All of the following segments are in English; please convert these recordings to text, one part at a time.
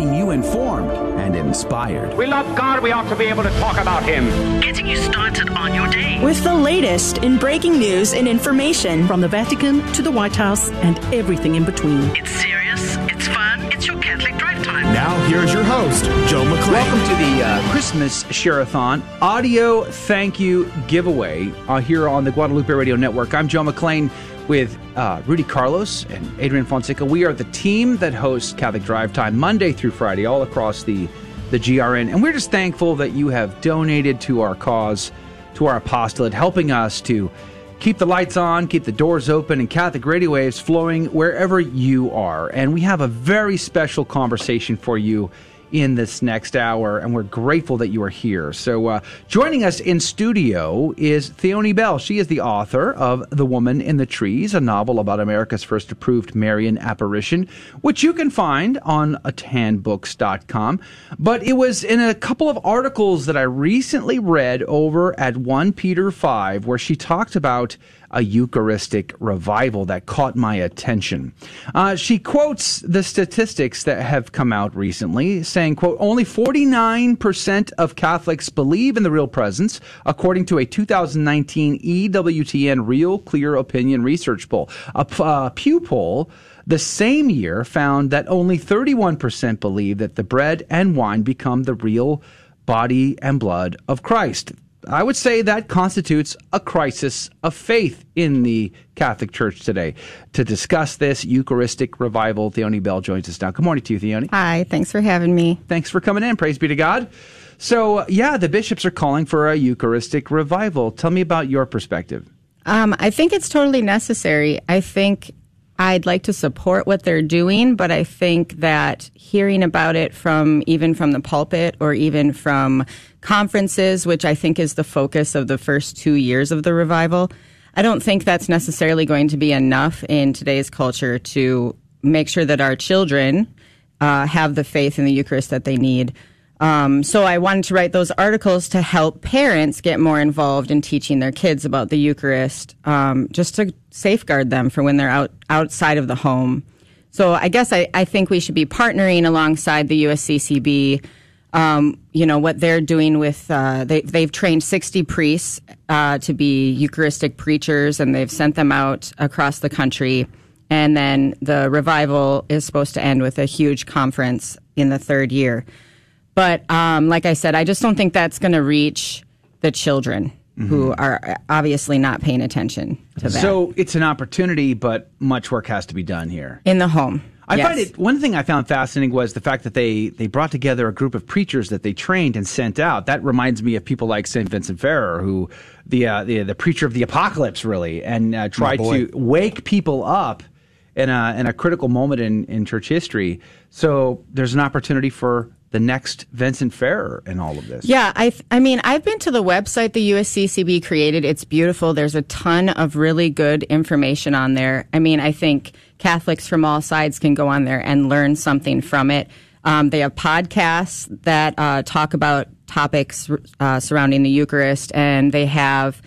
keeping you informed and inspired. We love God, we ought to be able to talk about Him. Getting you started on your day. With the latest in breaking news and information from the Vatican to the White House and everything in between. It's serious, it's fun, it's your Catholic Drive Time. Now, here's your host, Joe McClain. Welcome to the uh, Christmas Share-a-thon audio thank you giveaway uh, here on the Guadalupe Radio Network. I'm Joe McClain with uh, Rudy Carlos and Adrian Fonseca. We are the team that hosts Catholic Drive Time Monday through Friday all across the, the GRN. And we're just thankful that you have donated to our cause, to our apostolate, helping us to keep the lights on, keep the doors open, and Catholic radio waves flowing wherever you are. And we have a very special conversation for you in this next hour, and we're grateful that you are here. So, uh, joining us in studio is Theoni Bell. She is the author of The Woman in the Trees, a novel about America's first approved Marian apparition, which you can find on atanbooks.com. But it was in a couple of articles that I recently read over at 1 Peter 5 where she talked about a Eucharistic revival that caught my attention. Uh, she quotes the statistics that have come out recently, saying, quote, only 49% of Catholics believe in the real presence, according to a 2019 EWTN Real Clear Opinion Research Poll. A uh, Pew poll the same year found that only 31% believe that the bread and wine become the real body and blood of Christ. I would say that constitutes a crisis of faith in the Catholic Church today. To discuss this Eucharistic revival, Theoni Bell joins us now. Good morning to you, Theoni. Hi, thanks for having me. Thanks for coming in. Praise be to God. So, yeah, the bishops are calling for a Eucharistic revival. Tell me about your perspective. Um, I think it's totally necessary. I think I'd like to support what they're doing, but I think that hearing about it from even from the pulpit or even from conferences, which I think is the focus of the first two years of the revival, I don't think that's necessarily going to be enough in today's culture to make sure that our children uh, have the faith in the Eucharist that they need. Um, so I wanted to write those articles to help parents get more involved in teaching their kids about the Eucharist, um, just to safeguard them for when they're out outside of the home. So I guess I, I think we should be partnering alongside the USCCB. Um, you know what they're doing with uh, they, they've trained 60 priests uh, to be Eucharistic preachers, and they've sent them out across the country. And then the revival is supposed to end with a huge conference in the third year. But um, like I said, I just don't think that's going to reach the children mm-hmm. who are obviously not paying attention to that. So it's an opportunity, but much work has to be done here in the home. I yes. find it one thing I found fascinating was the fact that they they brought together a group of preachers that they trained and sent out. That reminds me of people like Saint Vincent Ferrer, who the uh, the, the preacher of the apocalypse, really, and uh, tried to wake people up in a in a critical moment in in church history. So there's an opportunity for the next Vincent Ferrer in all of this. Yeah, I I mean, I've been to the website the USCCB created. It's beautiful. There's a ton of really good information on there. I mean, I think Catholics from all sides can go on there and learn something from it. Um, they have podcasts that uh, talk about topics uh, surrounding the Eucharist, and they have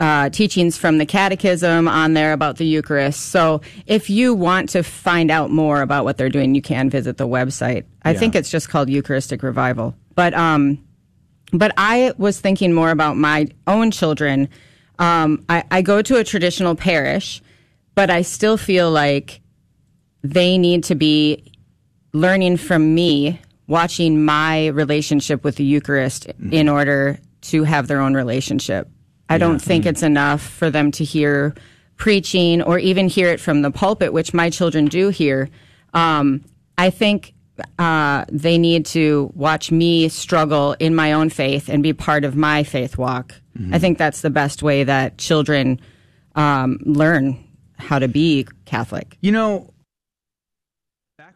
uh, teachings from the Catechism on there about the Eucharist. So if you want to find out more about what they're doing, you can visit the website. I yeah. think it's just called Eucharistic Revival. But um, but I was thinking more about my own children. Um, I, I go to a traditional parish, but I still feel like they need to be learning from me, watching my relationship with the Eucharist mm-hmm. in order to have their own relationship. I yeah. don't think mm-hmm. it's enough for them to hear preaching or even hear it from the pulpit, which my children do hear. Um, I think uh, they need to watch me struggle in my own faith and be part of my faith walk. Mm-hmm. I think that's the best way that children um, learn how to be Catholic. You know,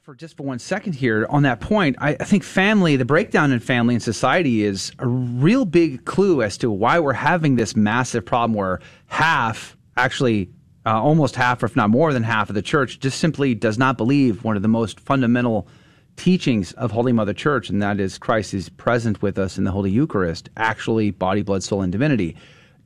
for just for one second here on that point, I, I, think family, the breakdown in family and society is a real big clue as to why we're having this massive problem where half, actually uh, almost half, if not more than half of the church, just simply does not believe one of the most fundamental teachings of Holy Mother Church, and that is Christ is present with us in the Holy Eucharist, actually body, blood, soul, and divinity.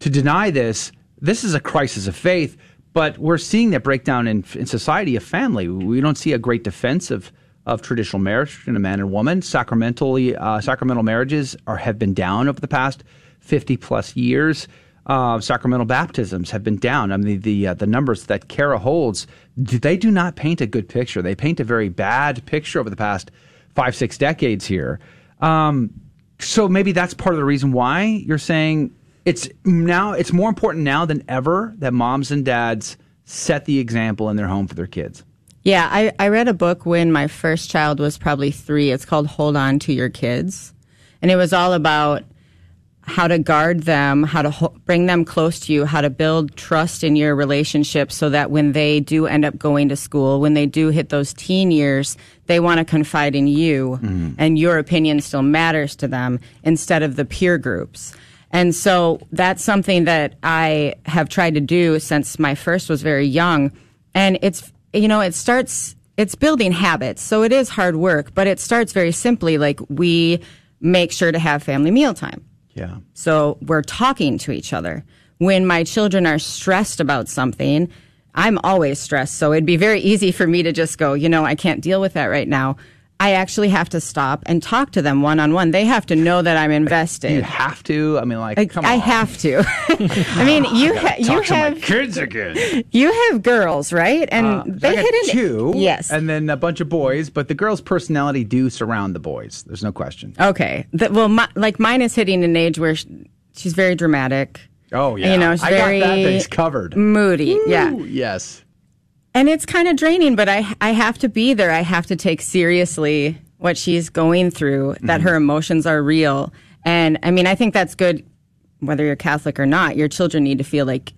To deny this, this is a crisis of faith but we're seeing that breakdown in, in society of family. We don't see a great defense of, of traditional marriage between a man and woman. Sacramentally, uh, sacramental marriages are have been down over the past fifty plus years. Uh, sacramental baptisms have been down. I mean, the uh, the numbers that CARA holds, they do not paint a good picture. They paint a very bad picture over the past five six decades here. Um, so maybe that's part of the reason why you're saying it's now it's more important now than ever that moms and dads set the example in their home for their kids. Yeah, I, I read a book when my first child was probably three. It's called Hold On to Your Kids. And it was all about how to guard them, how to ho- bring them close to you, how to build trust in your relationship so that when they do end up going to school, when they do hit those teen years, they want to confide in you mm-hmm. and your opinion still matters to them instead of the peer groups. And so that's something that I have tried to do since my first was very young. And it's, you know, it starts, it's building habits. So it is hard work, but it starts very simply like we make sure to have family mealtime. Yeah. So we're talking to each other. When my children are stressed about something, I'm always stressed. So it'd be very easy for me to just go, you know, I can't deal with that right now. I actually have to stop and talk to them one on one. They have to know that I'm invested. You have to. I mean, like, I, come I on. have to. I mean, you ha- you Talk to my have kids again. you have girls, right? And Uh, they I hit it. two, Yes. and then a bunch of boys. But the girls' personality do surround the boys. There's no question. okay. The, well, my, like mine is hitting an age where sh- she's very dramatic. Oh yeah, You know, it's I very got that thing's covered. moody. Yeah. Yes. And it's kind of draining but i i have to be there. I have to take seriously what she's going through that mm-hmm. her emotions are real. And i mean i think that's good whether you're catholic or not your children need to feel like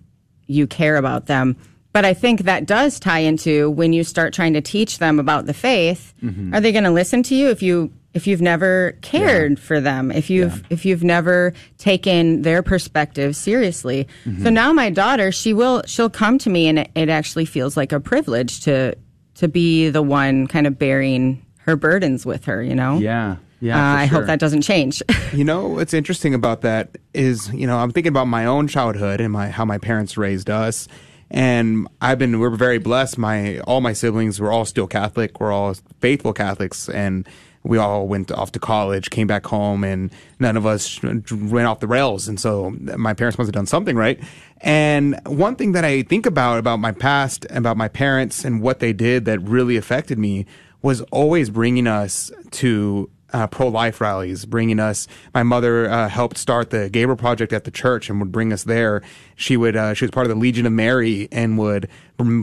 you care about them. But i think that does tie into when you start trying to teach them about the faith mm-hmm. are they going to listen to you if you if you've never cared for them if you've if you've never taken their perspective seriously so now my daughter she will she'll come to me and it, it actually feels like a privilege to to be the one kind of bearing her burdens with her you know Yeah. Yeah. uh, i sure. hope that doesn't change You know what's interesting about that is, you know, I'm thinking about my own childhood and my how my parents raised us, and I've been we're very blessed. My all my siblings were all still Catholic. We're all faithful Catholics, and we all went off to college, came back home, and none of us went off the rails. And so my parents must have done something right. And one thing that I think about about my past, about my parents, and what they did that really affected me was always bringing us to uh, pro-life rallies, bringing us. My mother uh, helped start the Gabriel Project at the church and would bring us there. She would. Uh, she was part of the Legion of Mary and would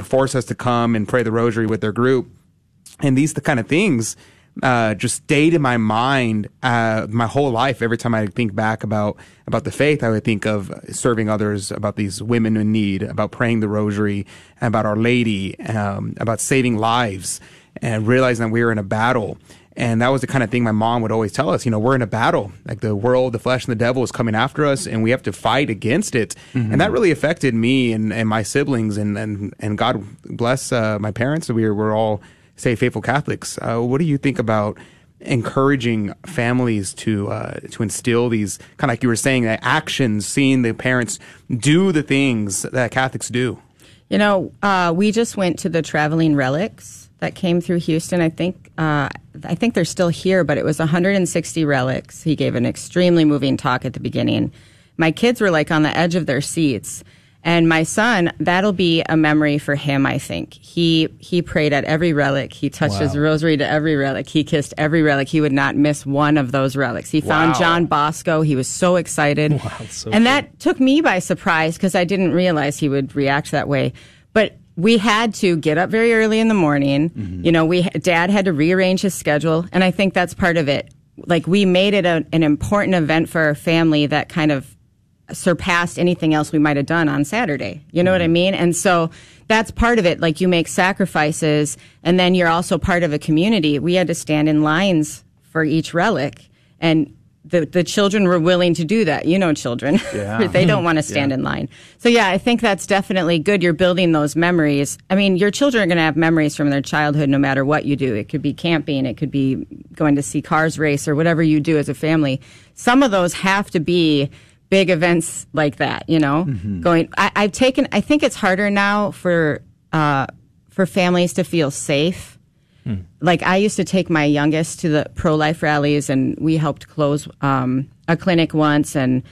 force us to come and pray the Rosary with their group. And these the kind of things uh, just stayed in my mind uh, my whole life. Every time I think back about about the faith, I would think of serving others, about these women in need, about praying the Rosary, about Our Lady, um, about saving lives, and realizing that we were in a battle. And that was the kind of thing my mom would always tell us. You know, we're in a battle. Like the world, the flesh, and the devil is coming after us, and we have to fight against it. And that really affected me and, and my siblings. And, and, and God bless uh, my parents. We were, we're all, say, faithful Catholics. Uh, what do you think about encouraging families to uh, to instill these kind of like you were saying, that actions, seeing the parents do the things that Catholics do? You know, uh, we just went to the traveling relics that came through Houston. I think uh, I think they're still here, but it was 160 relics. He gave an extremely moving talk at the beginning. My kids were like on the edge of their seats, and my son that'll be a memory for him. I think he he prayed at every relic. He touched his rosary to every relic. He kissed every relic. He would not miss one of those relics. He found John Bosco. He was so excited. and that took me by surprise because I didn't realize he would react that way. But we had to get up very early in the morning. Mm-hmm. You know, we dad had to rearrange his schedule, and I think that's part of it. Like we made it a, an important event for our family that kind of surpassed anything else we might have done on Saturday. You know what I mm-hmm. mean? And so that's part of it. Like you make sacrifices and then you're also part of a community. We had to stand in lines for each relic and the, the children were willing to do that. You know, children. Yeah. they don't want to stand in line. So yeah, I think that's definitely good. You're building those memories. I mean, your children are going to have memories from their childhood no matter what you do. It could be camping. It could be going to see cars race or whatever you do as a family. Some of those have to be big events like that, you know, going, I, I've taken, I think it's harder now for, uh, for families to feel safe Like I used to take my youngest to the pro life rallies, and we helped close um, a clinic once. And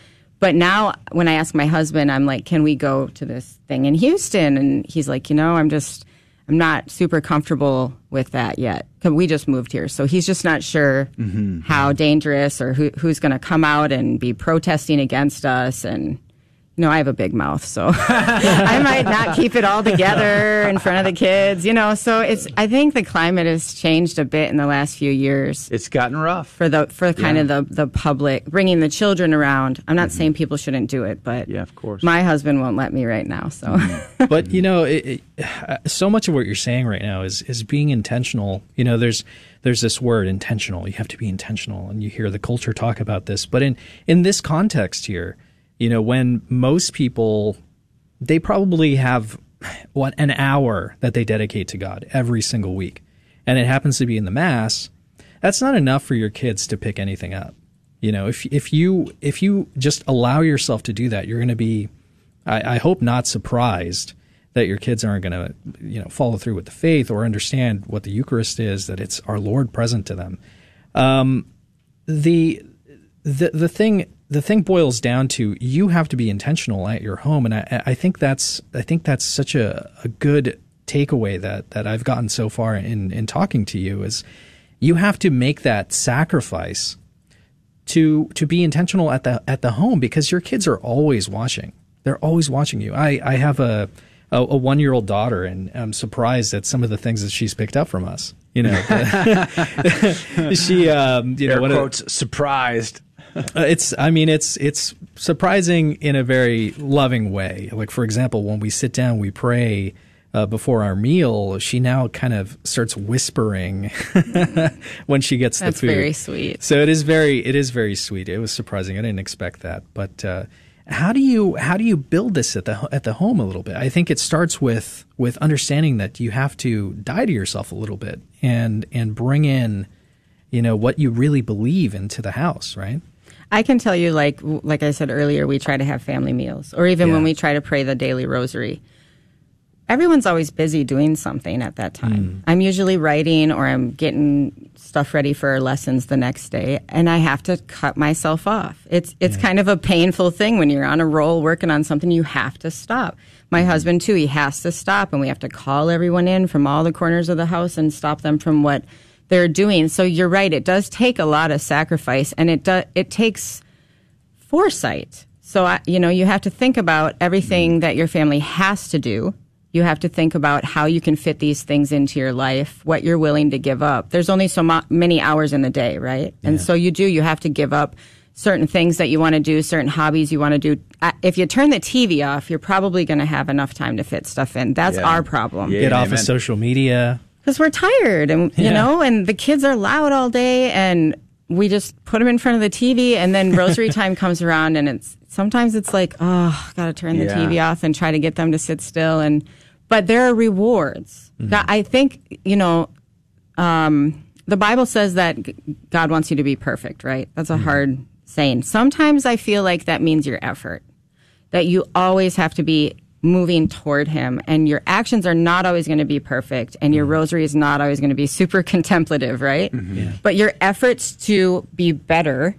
but now, when I ask my husband, I'm like, "Can we go to this thing in Houston?" And he's like, "You know, I'm just." I'm not super comfortable with that yet. 'Cause We just moved here, so he's just not sure how dangerous or who, who's going to come out and be protesting against us. And you know, I have a big mouth, so I might not keep it all together in front of the kids. You know, so it's. I think the climate has changed a bit in the last few years It's gotten rough. for the for kind of the the public bringing the children around. I'm not saying people shouldn't do it, but Yeah, of course. my husband won't let me right now. So. but you know, it, it, uh, so much of what you're saying right now is is being intentional. You know, there's there's this word intentional. You have to be intentional, and you hear the culture talk about this. But in in this context here, you know, when most people they probably have what an hour that they dedicate to God every single week, and it happens to be in the mass. That's not enough for your kids to pick anything up. You know, if if you if you just allow yourself to do that, you're going to be I, I hope not surprised that your kids aren't going to, you know, follow through with the faith or understand what the Eucharist is, that it's our Lord present to them. Um, the the the thing the thing boils down to you have to be intentional at your home, and I, I think that's I think that's such a, a good takeaway that that I've gotten so far in in talking to you is you have to make that sacrifice to to be intentional at the at the home because your kids are always watching. They're always watching you. I I have a a, a one year old daughter, and I'm surprised at some of the things that she's picked up from us. You know, she um, you know Air one of- quotes, surprised. uh, it's i mean it's it's surprising in a very loving way. Like for example when we sit down we pray uh, before our meal she now kind of starts whispering when she gets That's the food. That's very sweet. so it is very it is very sweet. It was surprising. I didn't expect that. But uh, how do you how do you build this at the at the home a little bit? I think it starts with with understanding that you have to die to yourself a little bit and and bring in you know what you really believe into the house right I can tell you, like like I said earlier, we try to have family meals, or even when we try to pray the daily rosary. Everyone's always busy doing something at that time. Mm. I'm usually writing, or I'm getting stuff ready for our lessons the next day, and I have to cut myself off. It's it's kind of a painful thing when you're on a roll working on something. You have to stop. My mm-hmm. husband too. He has to stop, and we have to call everyone in from all the corners of the house and stop them from what they're doing. So you're right. It does take a lot of sacrifice, and it does, it takes foresight. So I, you know, you have to think about everything mm-hmm. that your family has to do. You have to think about how you can fit these things into your life, what you're willing to give up. There's only so mo- many hours in the day, right? And so you do. You have to give up certain things that you want to do, certain hobbies you want to do. If you turn the TV off, you're probably going to have enough time to fit stuff in. That's Yeah. our problem Yeah. get off amen. of social media because we're tired and you Yeah. know and the kids are loud all day and we just put them in front of the tv and then rosary time comes around and it's sometimes it's like oh gotta turn the Yeah. tv off and try to get them to sit still. And but there are rewards God, i think you know um, the bible says that god wants you to be perfect right? That's a hard saying. Sometimes i feel like that means your effort that you always have to be moving toward him and your actions are not always going to be perfect and your rosary is not always going to be super contemplative right Yeah. but your efforts to be better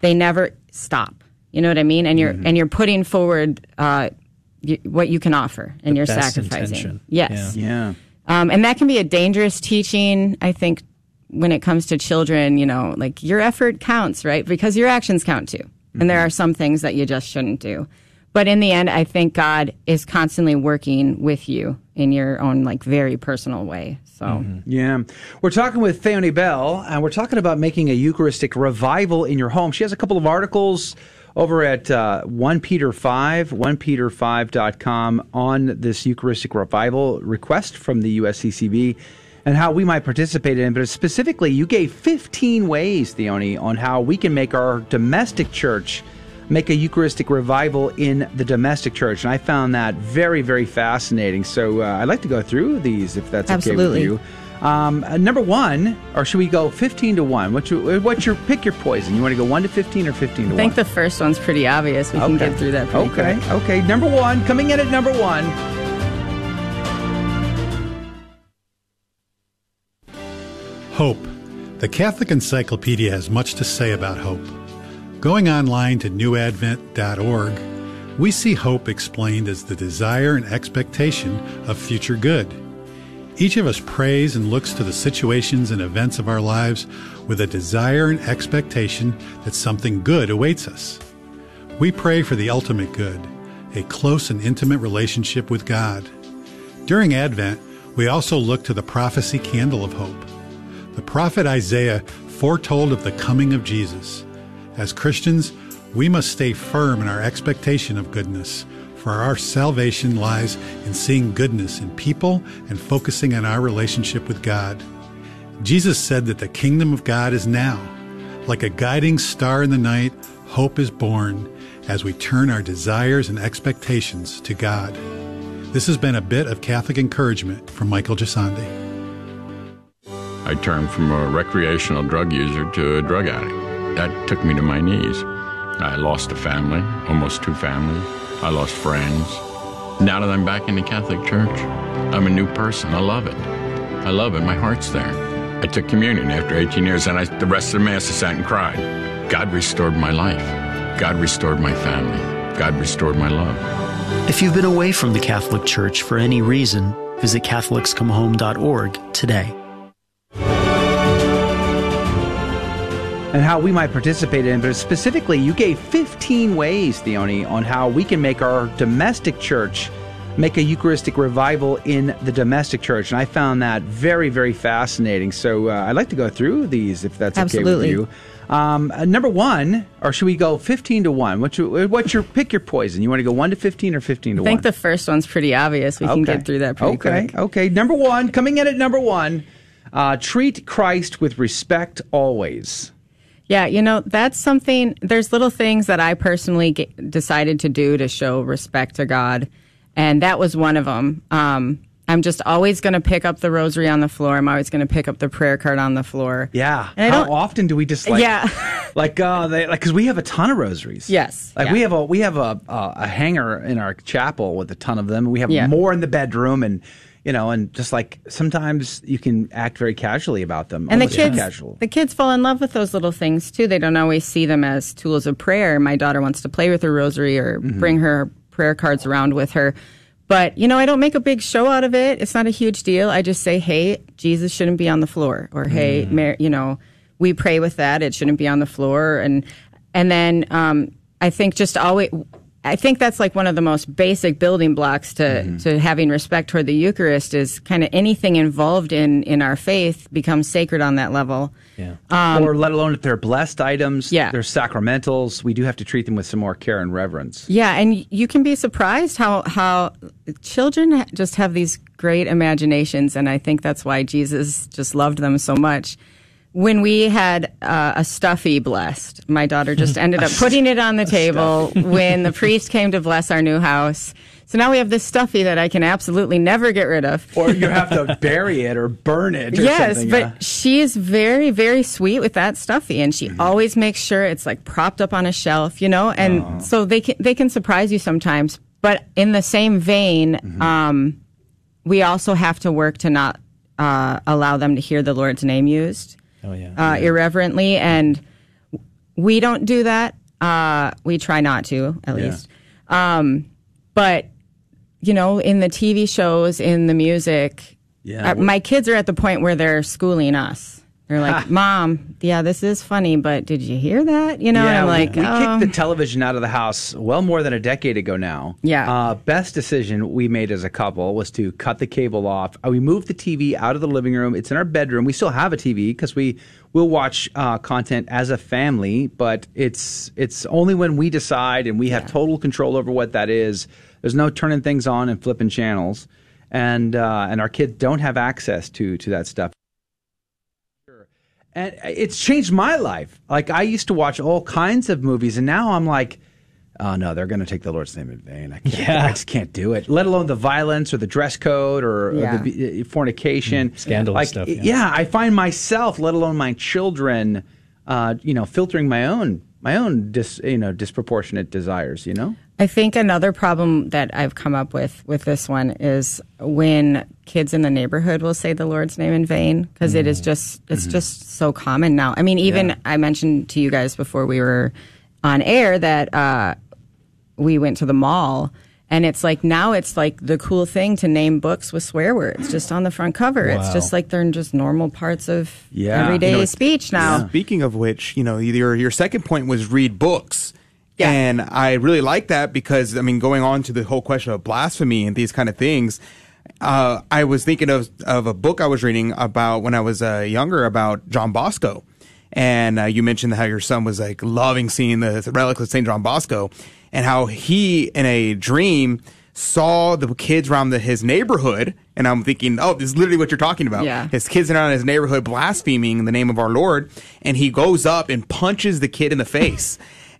they never stop you know what i mean and you're and you're putting forward uh, y- what you can offer and The you're best sacrificing intention. yes Yeah. um, and that can be a dangerous teaching, I think, when it comes to children, you know, like your effort counts, right? Because your actions count too. And there are some things that you just shouldn't do. But in the end, I think God is constantly working with you in your own, like, very personal way. So. Yeah. We're talking with Theoni Bell, and we're talking about making a Eucharistic revival in your home. She has a couple of articles over at uh, 1 Peter 5, 1peter5.com on this Eucharistic revival request from the USCCB and how we might participate in it. But specifically, you gave 15 ways, Theoni, on how we can make our domestic church make a Eucharistic revival in the domestic church. And I found that very, very fascinating. So uh, I'd like to go through these if that's Absolutely. okay with you. Um, uh, number one, or should we go 15 to 1? What's your, what's your pick your poison? You want to go 1 to 15 or 15 to 1? I think the first one's pretty obvious. We can get through that pretty Okay, quick. okay. Number one, coming in at number one. Hope. The Catholic Encyclopedia has much to say about hope. Going online to newadvent.org, we see hope explained as the desire and expectation of future good. Each of us prays and looks to the situations and events of our lives with a desire and expectation that something good awaits us. We pray for the ultimate good, a close and intimate relationship with God. During Advent, we also look to the prophecy candle of hope. The prophet Isaiah foretold of the coming of Jesus. As Christians, we must stay firm in our expectation of goodness, for our salvation lies in seeing goodness in people and focusing on our relationship with God. Jesus said that the kingdom of God is now. Like a guiding star in the night, hope is born as we turn our desires and expectations to God. This has been a bit of Catholic encouragement from Michael Gisandi. I turned from a recreational drug user to a drug addict. That took me to my knees. I lost a family, almost two families. I lost friends. Now that I'm back in the Catholic Church, I'm a new person. I love it. I love it. My heart's there. I took communion after 18 years, and I, the rest of the Mass I sat and cried. God restored my life. God restored my family. God restored my love. If you've been away from the Catholic Church for any reason, visit CatholicsComeHome.org today. And how we might participate in, but specifically, you gave 15 ways, Theoni, on how we can make our domestic church make a Eucharistic revival in the domestic church. And I found that very, very fascinating. So uh, I'd like to go through these if that's Absolutely. okay with you. Um, uh, number one, or should we go 15 to 1? What's your, what's your pick your poison? You want to go 1 to 15 or 15 to 1? I 1? think the first one's pretty obvious. We can get through that pretty okay, quick. Okay, number one, coming in at number one, uh, treat Christ with respect always. Yeah, you know, that's something, there's little things that I personally get, decided to do to show respect to God. And that was one of them. Um, I'm just always going to pick up the rosary on the floor. I'm always going to pick up the prayer card on the floor. Yeah. And How often do we just like Yeah. like uh they like cuz we have a ton of rosaries. Yes. Like yeah. we have a we have a, a a hanger in our chapel with a ton of them. We have Yeah. more in the bedroom and you know and just like sometimes you can act very casually about them. and the kids, casual. the kids fall in love with those little things too. They don't always see them as tools of prayer. My daughter wants to play with her rosary or Mm-hmm. bring her prayer cards around with her. But you know, I don't make a big show out of it. It's not a huge deal. I just say, "Hey, Jesus shouldn't be on the floor," or "Hey, Mm. Mar- you know, we pray with that. It shouldn't be on the floor." And and then um, I think just always. I think that's like one of the most basic building blocks to, Mm-hmm. to having respect toward the Eucharist is kind of anything involved in, in our faith becomes sacred on that level. Yeah. or let alone if they're blessed items, Yeah. they're sacramentals, we do have to treat them with some more care and reverence. Yeah, and you can be surprised how how children just have these great imaginations, and I think that's why Jesus just loved them so much. When we had uh, a stuffy blessed, my daughter just ended up putting it on the table when the priest came to bless our new house. So now we have this stuffy that I can absolutely never get rid of. Or you have to bury it or burn it or yes, something. but yeah. she is very, very sweet with that stuffy, and Mm-hmm. she always makes sure it's like propped up on a shelf, you know. And Oh. so they can they can surprise you sometimes. But in the same vein, Mm-hmm. um, we also have to work to not uh, allow them to hear the Lord's name used Oh yeah. uh, irreverently, and we don't do that. Uh, we try not to, at Yeah. least. Um, but you know, in the TV shows, in the music, Yeah. uh, my kids are at the point where they're schooling us. They're like, "Mom, yeah, this is funny, but did you hear that?" You know, yeah, and I'm like, we, "Oh." kicked the television out of the house well more than a decade ago now. Yeah. Uh, best decision we made as a couple was to cut the cable off. Uh, we moved the TV out of the living room. It's in our bedroom. We still have a TV because we will watch uh, content as a family, but it's it's only when we decide and we have total control over what that is. There's no turning things on and flipping channels, and uh, and our kids don't have access to to that stuff and it's changed my life. Like I used to watch all kinds of movies, and now I'm like, oh no, they're going to take the Lord's name in vain. I can't. Yeah. I just can't do it. Let alone the violence or the dress code or, or the uh, fornication, Scandalous like, stuff, Yeah. yeah. I find myself, let alone my children, uh, you know, filtering my own my own dis, you know disproportionate desires. You know. I think another problem that I've come up with with this one is when kids in the neighborhood will say the Lord's name in vain because it is just it's just so common now. I mean, even Yeah. I mentioned to you guys before we were on air that uh, we went to the mall. And it's like now it's like the cool thing to name books with swear words just on the front cover. It's just like they're just normal parts of Yeah. everyday You know, speech now. Speaking of which, you know, your your second point was read books. And I really like that because I mean, going on to the whole question of blasphemy and these kind of things, uh, I was thinking of of a book I was reading about when I was uh, younger about John Bosco, and uh, you mentioned how your son was like loving seeing the, relics of Saint John Bosco, and how he in a dream saw the kids around the, his neighborhood, and I'm thinking, oh, this is literally what you're talking about. Yeah. His kids around his neighborhood blaspheming the name of our Lord, and he goes up and punches the kid in the face.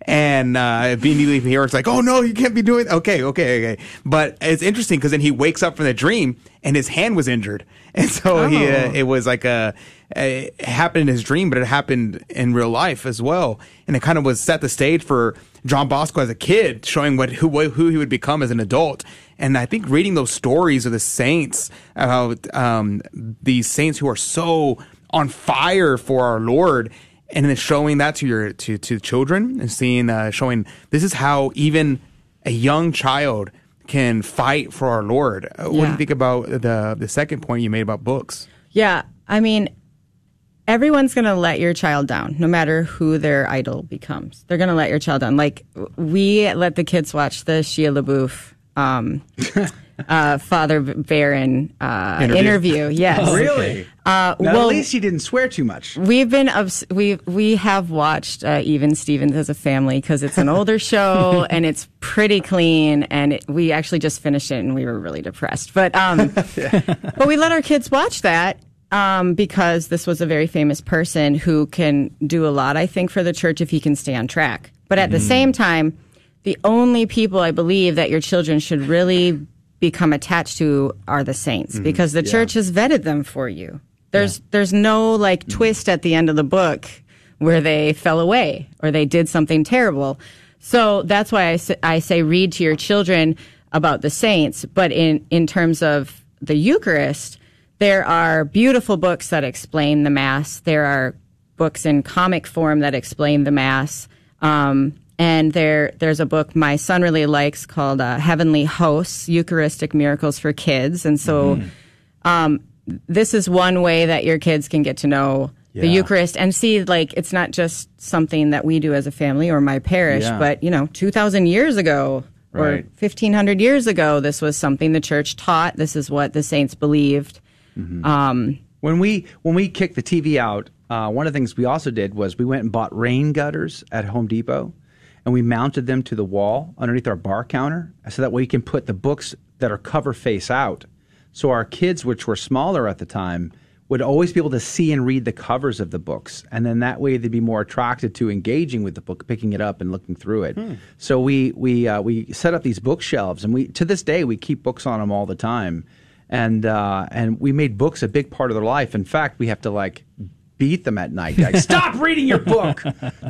And uh, immediately here it's like, oh no, you can't be doing. Okay, okay, okay. But it's interesting because then he wakes up from the dream and his hand was injured, and so he uh, Oh. it was like a, a it happened in his dream, but it happened in real life as well, and it kind of was set the stage for John Bosco as a kid, showing what who who he would become as an adult. And I think reading those stories of the saints about um, these saints who are so on fire for our Lord, and then showing that to your to to children and seeing uh, showing this is how even a young child can fight for our Lord. Uh, What do you think about the the second point you made about books? Yeah, I mean, everyone's going to let your child down, no matter who their idol becomes. They're going to let your child down. Like we let the kids watch the Shia LaBeouf. Um, uh, Father Barron uh, Interview. interview. Yes, Really? Uh, Now, well, at least he didn't swear too much. We've been obs- we we have watched uh, even Stevens as a family because it's an older show and it's pretty clean and it, we actually just finished it and we were really depressed. But um, but we let our kids watch that um, because this was a very famous person who can do a lot, I think, for the church if he can stay on track. But at the Mhm. same time, the only people I believe that your children should really become attached to are the saints Mhm. because the Yeah. church has vetted them for you. There's there's no like twist at the end of the book where they fell away or they did something terrible. So that's why I say read to your children about the saints. But in in terms of the Eucharist, there are beautiful books that explain the Mass. There are books in comic form that explain the Mass. Um, and there, there's a book my son really likes called uh, Heavenly Hosts: Eucharistic Miracles for Kids. And so, um, this is one way that your kids can get to know the Eucharist and see like it's not just something that we do as a family or my parish, Yeah. but you know, two thousand years ago or fifteen hundred years ago, this was something the church taught. This is what the saints believed. Um, when we when we kicked the TV out, uh, one of the things we also did was we went and bought rain gutters at Home Depot, and we mounted them to the wall underneath our bar counter, so that way we can put the books that are cover face out. So our kids, which were smaller at the time, would always be able to see and read the covers of the books, and then that way they'd be more attracted to engaging with the book, picking it up and looking through it. So we we uh, we set up these bookshelves, and we to this day we keep books on them all the time, and uh, and we made books a big part of their life. In fact, we have to like beat them at night. Like, Stop reading your book.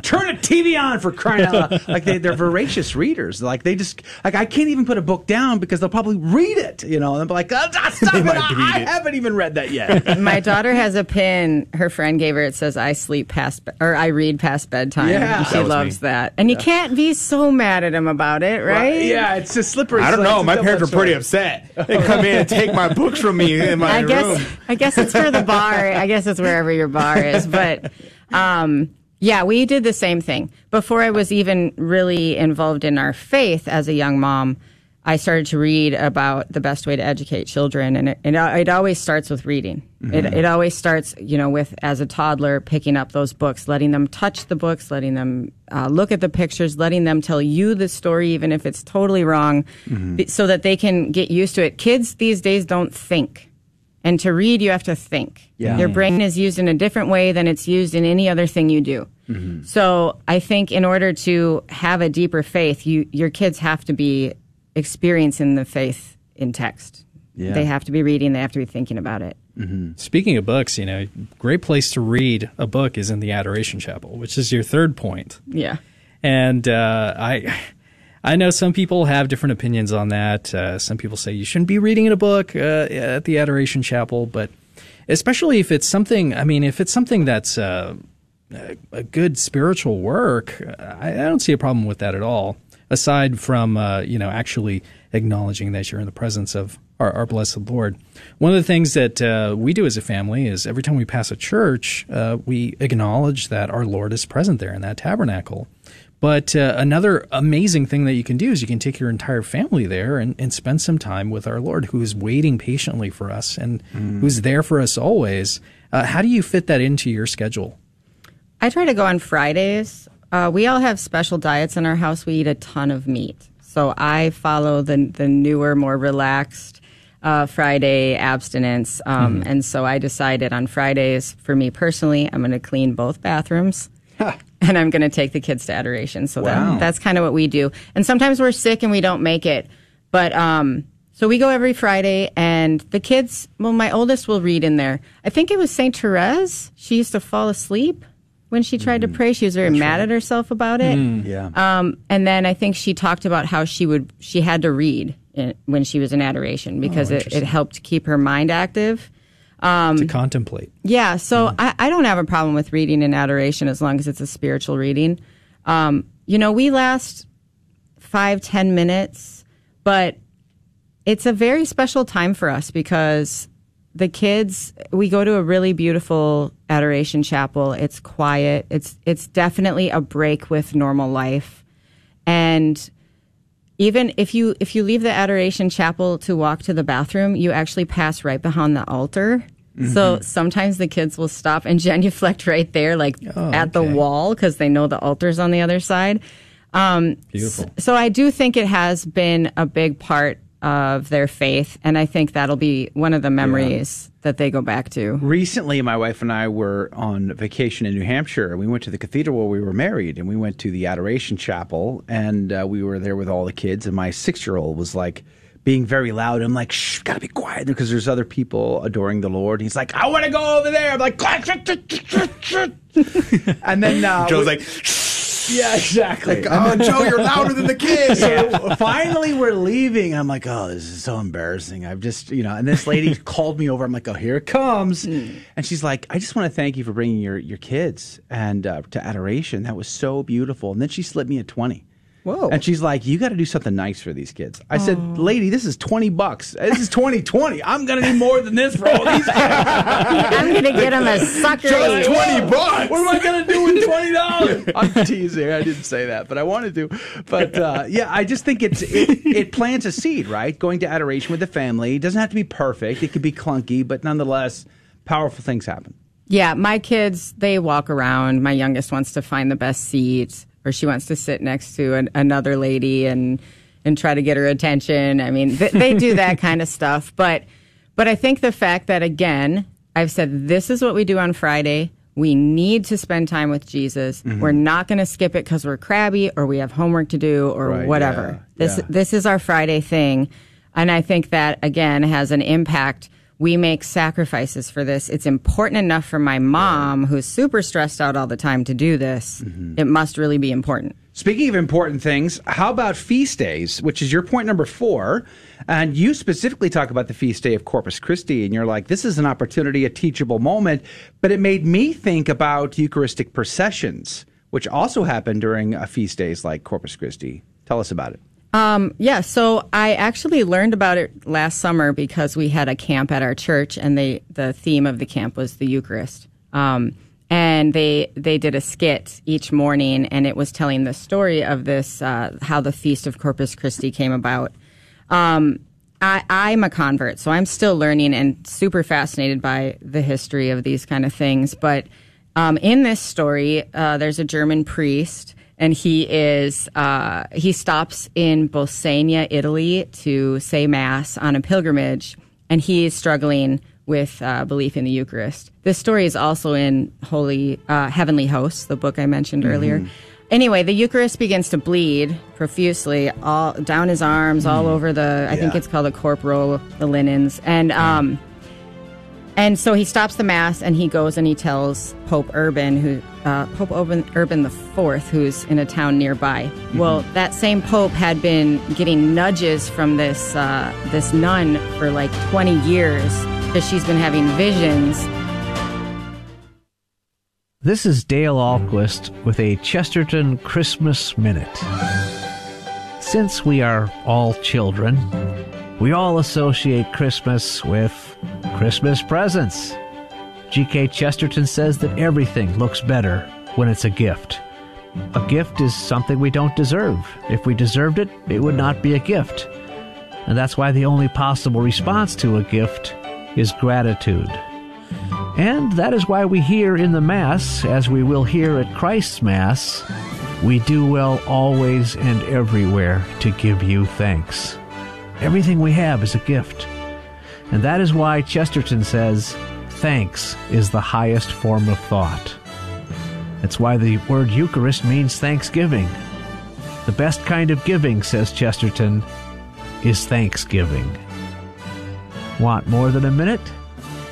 Turn the TV on for crying out loud. Like they, they're voracious readers. Like they just like I can't even put a book down because they'll probably read it. You know, and I'm like, oh, stop it. I, I haven't even read that yet. my daughter has a pin her friend gave her. It says, "I sleep past be- or I read past bedtime." Yeah. And she That loves me. that, and you can't be so mad at him about it, right? Yeah, it's a slippery. I don't know. My parents were double-edged pretty upset. They come in and take my books from me in my I room. guess I guess it's for the bar. I guess it's wherever your bar is. But um, yeah, we did the same thing. Before I was even really involved in our faith as a young mom, I started to read about the best way to educate children, and it, it, it always starts with reading. It, Mhm. it always starts, you know, with as a toddler picking up those books, letting them touch the books, letting them uh, look at the pictures, letting them tell you the story, even if it's totally wrong, be- so that they can get used to it. Kids these days don't think. And to read, you have to think. Yeah. Your mm. brain is used in a different way than it's used in any other thing you do. Mm-hmm. So I think in order to have a deeper faith, you your kids have to be experiencing the faith in text. Yeah. They have to be reading. They have to be thinking about it. Mm-hmm. Speaking of books, you know, great place to read a book is in the Adoration Chapel, which is your third point. Yeah. And uh, I, I know some people have different opinions on that. Uh, some people say you shouldn't be reading in a book uh, at the Adoration Chapel, but especially if it's something, I mean, if it's something that's uh, a good spiritual work, I, I, don't see a problem with that at all. Aside from, uh, you know, actually acknowledging that you're in the presence of our, our blessed Lord. One of the things that uh, we do as a family is every time we pass a church, uh, we acknowledge that our Lord is present there in that tabernacle. But uh, another amazing thing that you can do is you can take your entire family there and, and spend some time with our Lord, who is waiting patiently for us and mm. who's there for us always. Uh, how do you fit that into your schedule? I try to go on Fridays. Uh, we all have special diets in our house. We eat a ton of meat. So I follow the, the newer, more relaxed uh, Friday abstinence. Um, mm. And so I decided on Fridays, for me personally, I'm going to clean both bathrooms and I'm going to take the kids to adoration. So wow. that, that's kind of what we do. And sometimes we're sick and we don't make it. But um, so we go every Friday, and the kids, well, my oldest will read in there. I think it was St. Therese. She used to fall asleep when she tried mm to pray. She was very that's mad right. at herself about it. Mm, yeah. Um, and then I think she talked about how she would, she had to read in, when she was in adoration because oh, it, it helped keep her mind active. Um, to contemplate. Yeah, so mm. I, I, don't have a problem with reading in adoration as long as it's a spiritual reading. Um, you know, we last five, ten minutes, but it's a very special time for us because the kids, we go to a really beautiful adoration chapel. It's quiet. It's it's definitely a break with normal life, and even if you if you leave the adoration chapel to walk to the bathroom, you actually pass right behind the altar. Mm-hmm. So sometimes the kids will stop and genuflect right there, like oh, at the wall, because they know the altar's on the other side. Um, Beautiful. So, so I do think it has been a big part of their faith, and I think that'll be one of the memories yeah. that they go back to. Recently, my wife and I were on vacation in New Hampshire. We went to the cathedral where we were married, and we went to the Adoration Chapel, and uh, we were there with all the kids. And my six-year-old was like being very loud. I'm like, shh, gotta be quiet because there's other people adoring the Lord. He's like, I want to go over there. I'm like, and then uh, Joe's like. Shh yeah, exactly. Like, oh, Joe, you're louder than the kids. So finally, we're leaving. I'm like, oh, this is so embarrassing. I've just, you know, and this lady called me over. I'm like, oh, here it comes. Mm. And she's like, I just want to thank you for bringing your your kids and uh, to adoration. That was so beautiful. And then she slipped me a twenty. Whoa. And she's like, You got to do something nice for these kids. I said, Lady, this is 20 bucks. This is 2020. I'm going to need more than this for all these kids. I'm going to get them a sucker. Just 20 bucks. What am I going to do with $20? I'm teasing. I didn't say that, but I wanted to. But uh, yeah, I just think it's it, it plants a seed, right? Going to adoration with the family. It doesn't have to be perfect, it could be clunky, but nonetheless, powerful things happen. Yeah, my kids, they walk around. My youngest wants to find the best seat or she wants to sit next to an, another lady and and try to get her attention. I mean, th- they do that kind of stuff. But but I think the fact that again, I've said this is what we do on Friday. We need to spend time with Jesus. Mm-hmm. We're not going to skip it because we're crabby or we have homework to do or right, whatever. Yeah, this yeah. this is our Friday thing, and I think that again has an impact we make sacrifices for this. It's important enough for my mom, who's super stressed out all the time, to do this. Mm-hmm. It must really be important. Speaking of important things, how about feast days, which is your point number four? And you specifically talk about the feast day of Corpus Christi, and you're like, this is an opportunity, a teachable moment. But it made me think about Eucharistic processions, which also happen during a feast days like Corpus Christi. Tell us about it. Um, yeah, so I actually learned about it last summer because we had a camp at our church, and they the theme of the camp was the Eucharist. Um, and they they did a skit each morning, and it was telling the story of this uh, how the feast of Corpus Christi came about. Um, I, I'm a convert, so I'm still learning and super fascinated by the history of these kind of things. But um, in this story, uh, there's a German priest and he is uh, he stops in Bolsena, Italy, to say mass on a pilgrimage, and he is struggling with uh, belief in the Eucharist. This story is also in Holy uh, Heavenly Hosts, the book I mentioned mm-hmm. earlier. Anyway, the Eucharist begins to bleed profusely, all down his arms, mm. all over the. I yeah. think it's called the corporal, the linens, and. Um, And so he stops the mass and he goes and he tells Pope Urban, who uh, Pope Urban, Urban the Fourth, who's in a town nearby. Well, that same pope had been getting nudges from this uh, this nun for like 20 years because she's been having visions. This is Dale Ahlquist with a Chesterton Christmas Minute. Since we are all children, we all associate Christmas with Christmas presents. G.K. Chesterton says that everything looks better when it's a gift. A gift is something we don't deserve. If we deserved it, it would not be a gift. And that's why the only possible response to a gift is gratitude. And that is why we hear in the Mass, as we will hear at Christ's Mass, we do well always and everywhere to give you thanks. Everything we have is a gift. And that is why Chesterton says, thanks is the highest form of thought. That's why the word Eucharist means thanksgiving. The best kind of giving, says Chesterton, is thanksgiving. Want more than a minute?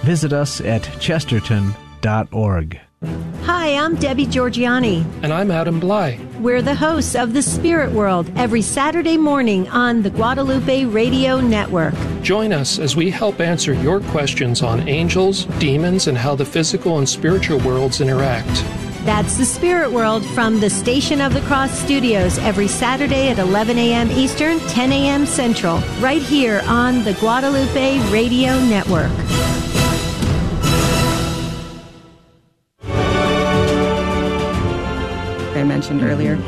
Visit us at chesterton.org. Hi, I'm Debbie Georgianni. And I'm Adam Blai. We're the hosts of The Spirit World every Saturday morning on the Guadalupe Radio Network. Join us as we help answer your questions on angels, demons, and how the physical and spiritual worlds interact. That's The Spirit World from the Station of the Cross studios every Saturday at 11 a.m. Eastern, 10 a.m. Central, right here on the Guadalupe Radio Network. Mentioned earlier.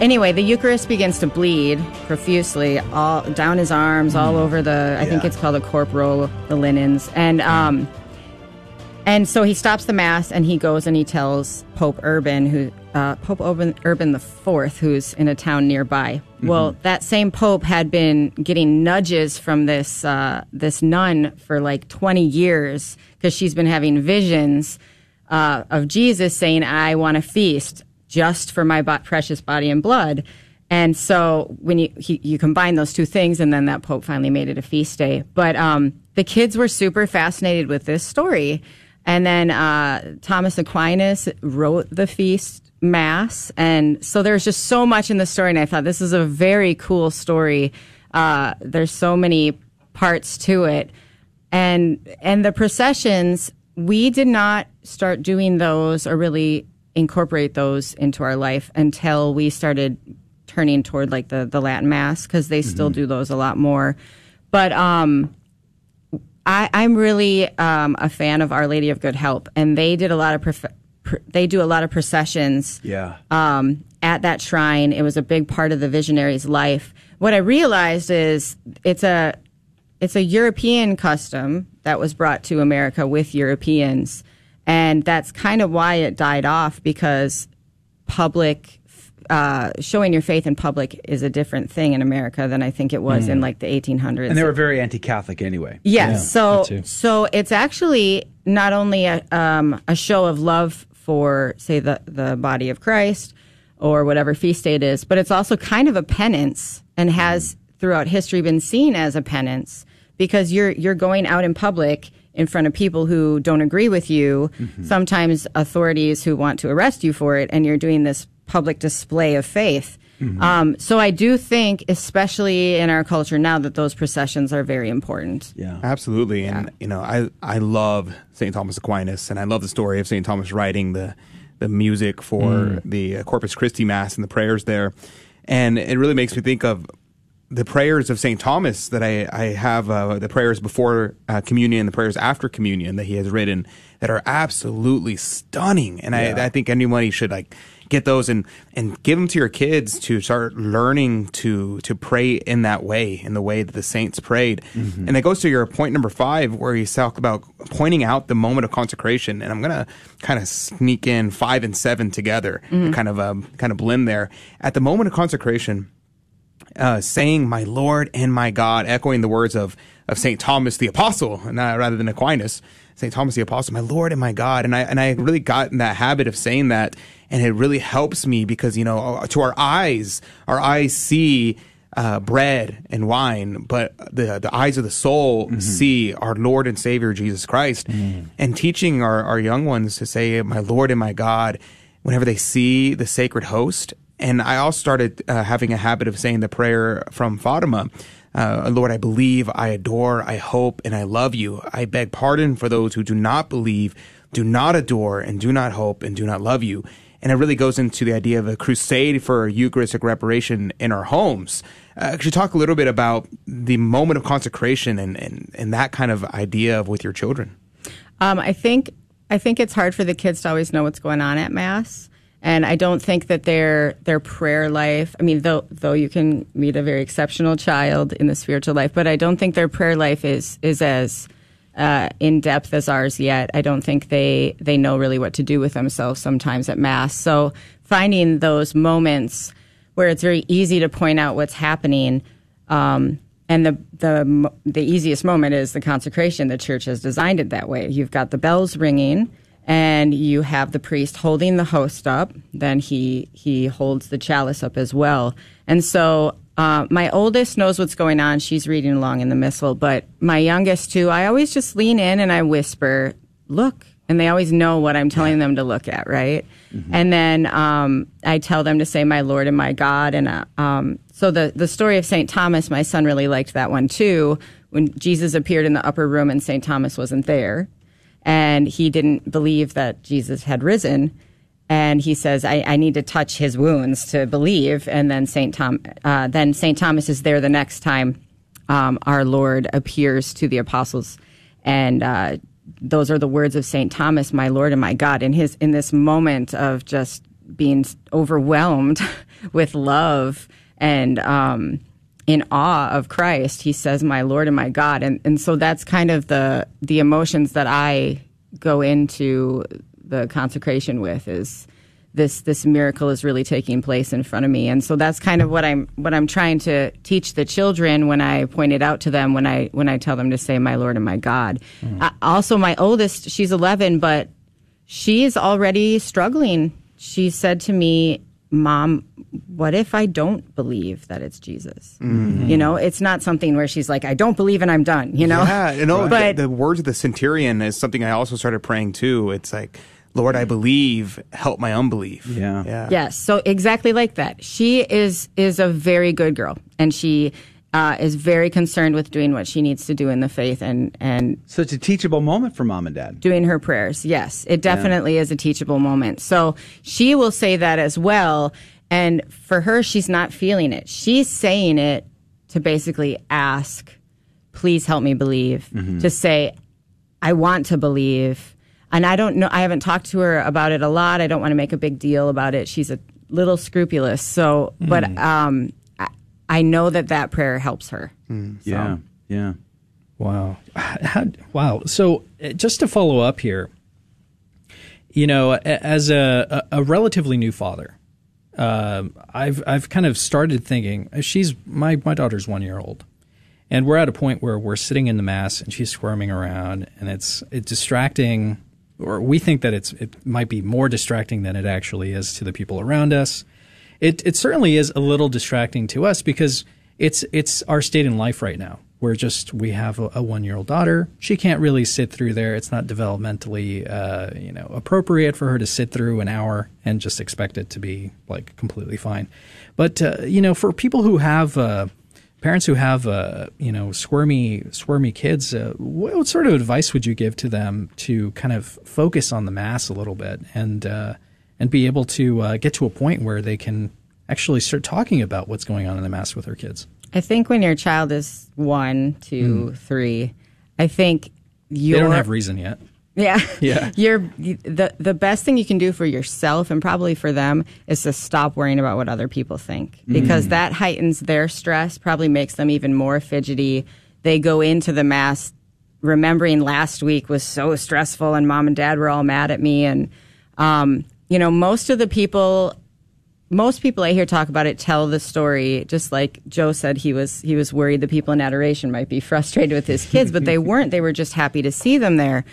Anyway, the Eucharist begins to bleed profusely, all down his arms, all over the. I think it's called the corporal, the linens, and um, and so he stops the mass and he goes and he tells Pope Urban, who uh, Pope Urban Urban the Fourth, who's in a town nearby. Well, that same pope had been getting nudges from this uh, this nun for like twenty years because she's been having visions uh, of Jesus saying, "I want to feast just for my precious body and blood." And so when you he, you combine those two things, and then that pope finally made it a feast day. But um, the kids were super fascinated with this story, and then uh, Thomas Aquinas wrote the feast mass, and so there's just so much in the story. And I thought this is a very cool story. Uh, there's so many parts to it, and and the processions we did not start doing those or really incorporate those into our life until we started turning toward like the the Latin mass because they still do those a lot more. But um, I, I'm really um, a fan of Our Lady of Good Help, and they did a lot of prof- pr- they do a lot of processions Yeah. um, at that shrine. It was a big part of the visionary's life. What I realized is it's a it's a European custom that was brought to America with Europeans, and that's kind of why it died off because public uh, showing your faith in public is a different thing in America than I think it was Mm. in like the 1800s. And they were very anti-Catholic anyway. Yes. so so it's actually not only a um, a show of love for say the the body of Christ or whatever feast day it is, but it's also kind of a penance and has throughout history been seen as a penance because you're you're going out in public in front of people who don't agree with you, sometimes authorities who want to arrest you for it, and you're doing this public display of faith. Um, so I do think, especially in our culture now, that those processions are very important. Yeah, absolutely. And you know, I I love Saint Thomas Aquinas, and I love the story of Saint Thomas writing the the music for Mm. the Corpus Christi Mass and the prayers there, and it really makes me think of the prayers of Saint Thomas that I I have uh, the prayers before uh, communion, the prayers after communion that he has written that are absolutely stunning, and Yeah. I I think anybody should like get those and and give them to your kids to start learning to to pray in that way in the way that the saints prayed. And it goes to your point number five where you talk about pointing out the moment of consecration. And i'm gonna kind of sneak in five and seven together Mhm. kind of um, kind of blend there. At the moment of consecration uh, saying "My Lord and my God," echoing the words of of Saint Thomas the Apostle, and, uh, rather than Aquinas. Saint Thomas the Apostle, "My Lord and my God," and I and I really got in that habit of saying that, and it really helps me because you know to our eyes, our eyes see uh, bread and wine, but the the eyes of the soul see our Lord and Savior Jesus Christ, and teaching our, our young ones to say, "My Lord and my God," whenever they see the sacred host. And I also started uh, having a habit of saying the prayer from Fatima. Uh, Lord, I believe, I adore, I hope, and I love you. I beg pardon for those who do not believe, do not adore, and do not hope, and do not love you. And it really goes into the idea of a crusade for Eucharistic reparation in our homes. Uh, could you talk a little bit about the moment of consecration and, and, and that kind of idea of with your children? Um, I think I think it's hard for the kids to always know what's going on at mass, and I don't think that their their prayer life. I mean, though though you can meet a very exceptional child in the spiritual life, but I don't think their prayer life is is as uh, in depth as ours yet. I don't think they they know really what to do with themselves sometimes at mass. So finding those moments where it's very easy to point out what's happening. Um, and the the the easiest moment is the consecration. The church has designed it that way. You've got the bells ringing, and you have the priest holding the host up. Then he he holds the chalice up as well. And so uh, my oldest knows what's going on. She's reading along in the missal, but my youngest too. I always just lean in and I whisper, "Look," and they always know what I'm telling them to look at, right? And then um, I tell them to say, "My Lord and my God," and uh, um, so the the story of Saint Thomas, my son really liked that one too. When Jesus appeared in the upper room and Saint Thomas wasn't there, and he didn't believe that Jesus had risen. And he says, I, I need to touch his wounds to believe. And then Saint Tom, uh, then Saint Thomas is there the next time um, our Lord appears to the apostles, and uh, those are the words of Saint Thomas, "My Lord and my God." In his in this moment of just being overwhelmed with love and um, in awe of Christ, he says, "My Lord and my God," and and so that's kind of the the emotions that I go into the consecration with is this this miracle is really taking place in front of me. And so that's kind of what I'm what I'm trying to teach the children when I point it out to them when I when I tell them to say my lord and my god. Uh, also my oldest she's 11 but she is already struggling. She said to me mom what if I don't believe that it's Jesus Mhm. you know it's not something where she's like I don't believe and I'm done you know Yeah, you know, but the, the words of the centurion is something I also started praying too. It's like, Lord, I believe, help my unbelief. Yeah. Yeah. Yes, so exactly like that. She is is a very good girl, and she uh, is very concerned with doing what she needs to do in the faith, and and So it's a teachable moment for mom and dad. doing her prayers. Yes, it definitely is a teachable moment. So she will say that as well, and for her, she's not feeling it. She's saying it to basically ask, "Please help me believe." Mhm. To say, "I want to believe." And I don't know. I haven't talked to her about it a lot. I don't want to make a big deal about it. She's a little scrupulous. So, but Mm. um, I, I know that that prayer helps her. Yeah. Yeah. Wow. How, wow. So uh, just to follow up here, you know, as a, a, a relatively new father, um, I've I've kind of started thinking she's my my daughter's one year old, and we're at a point where we're sitting in the mass and she's squirming around, and it's it's distracting, or we think that it's it might be more distracting than it actually is to the people around us. It it certainly is a little distracting to us because it's it's our state in life right now. We're just we have a, a one year old daughter. She can't really sit through there. It's not developmentally uh, you know appropriate for her to sit through an hour and just expect it to be like completely fine. But uh, you know, for people who have uh, parents who have uh, you know squirmy squirmy kids, uh, what, what sort of advice would you give to them to kind of focus on the mass a little bit and uh, and be able to uh, get to a point where they can actually start talking about what's going on in the mass with their kids? I think when your child is one, two, three, I think you Hmm. don't have reason yet. Yeah. Yeah. You're the the best thing you can do for yourself and probably for them is to stop worrying about what other people think because Mm. that heightens their stress, probably makes them even more fidgety. They go into the mass remembering last week was so stressful and mom and dad were all mad at me and um, you know, most of the people most people I hear talk about it tell the story just like Joe said he was he was worried the people in adoration might be frustrated with his kids, but they weren't. They were just happy to see them there.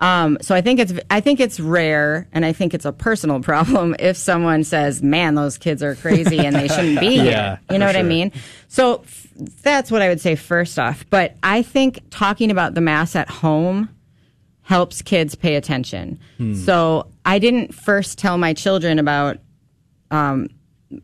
Um, so I think it's I think it's rare, and I think it's a personal problem if someone says, "Man, those kids are crazy and they shouldn't be Yeah. You know what I mean? So f- that's what I would say first off. But I think talking about the mass at home helps kids pay attention. Hmm. So I didn't first tell my children about um,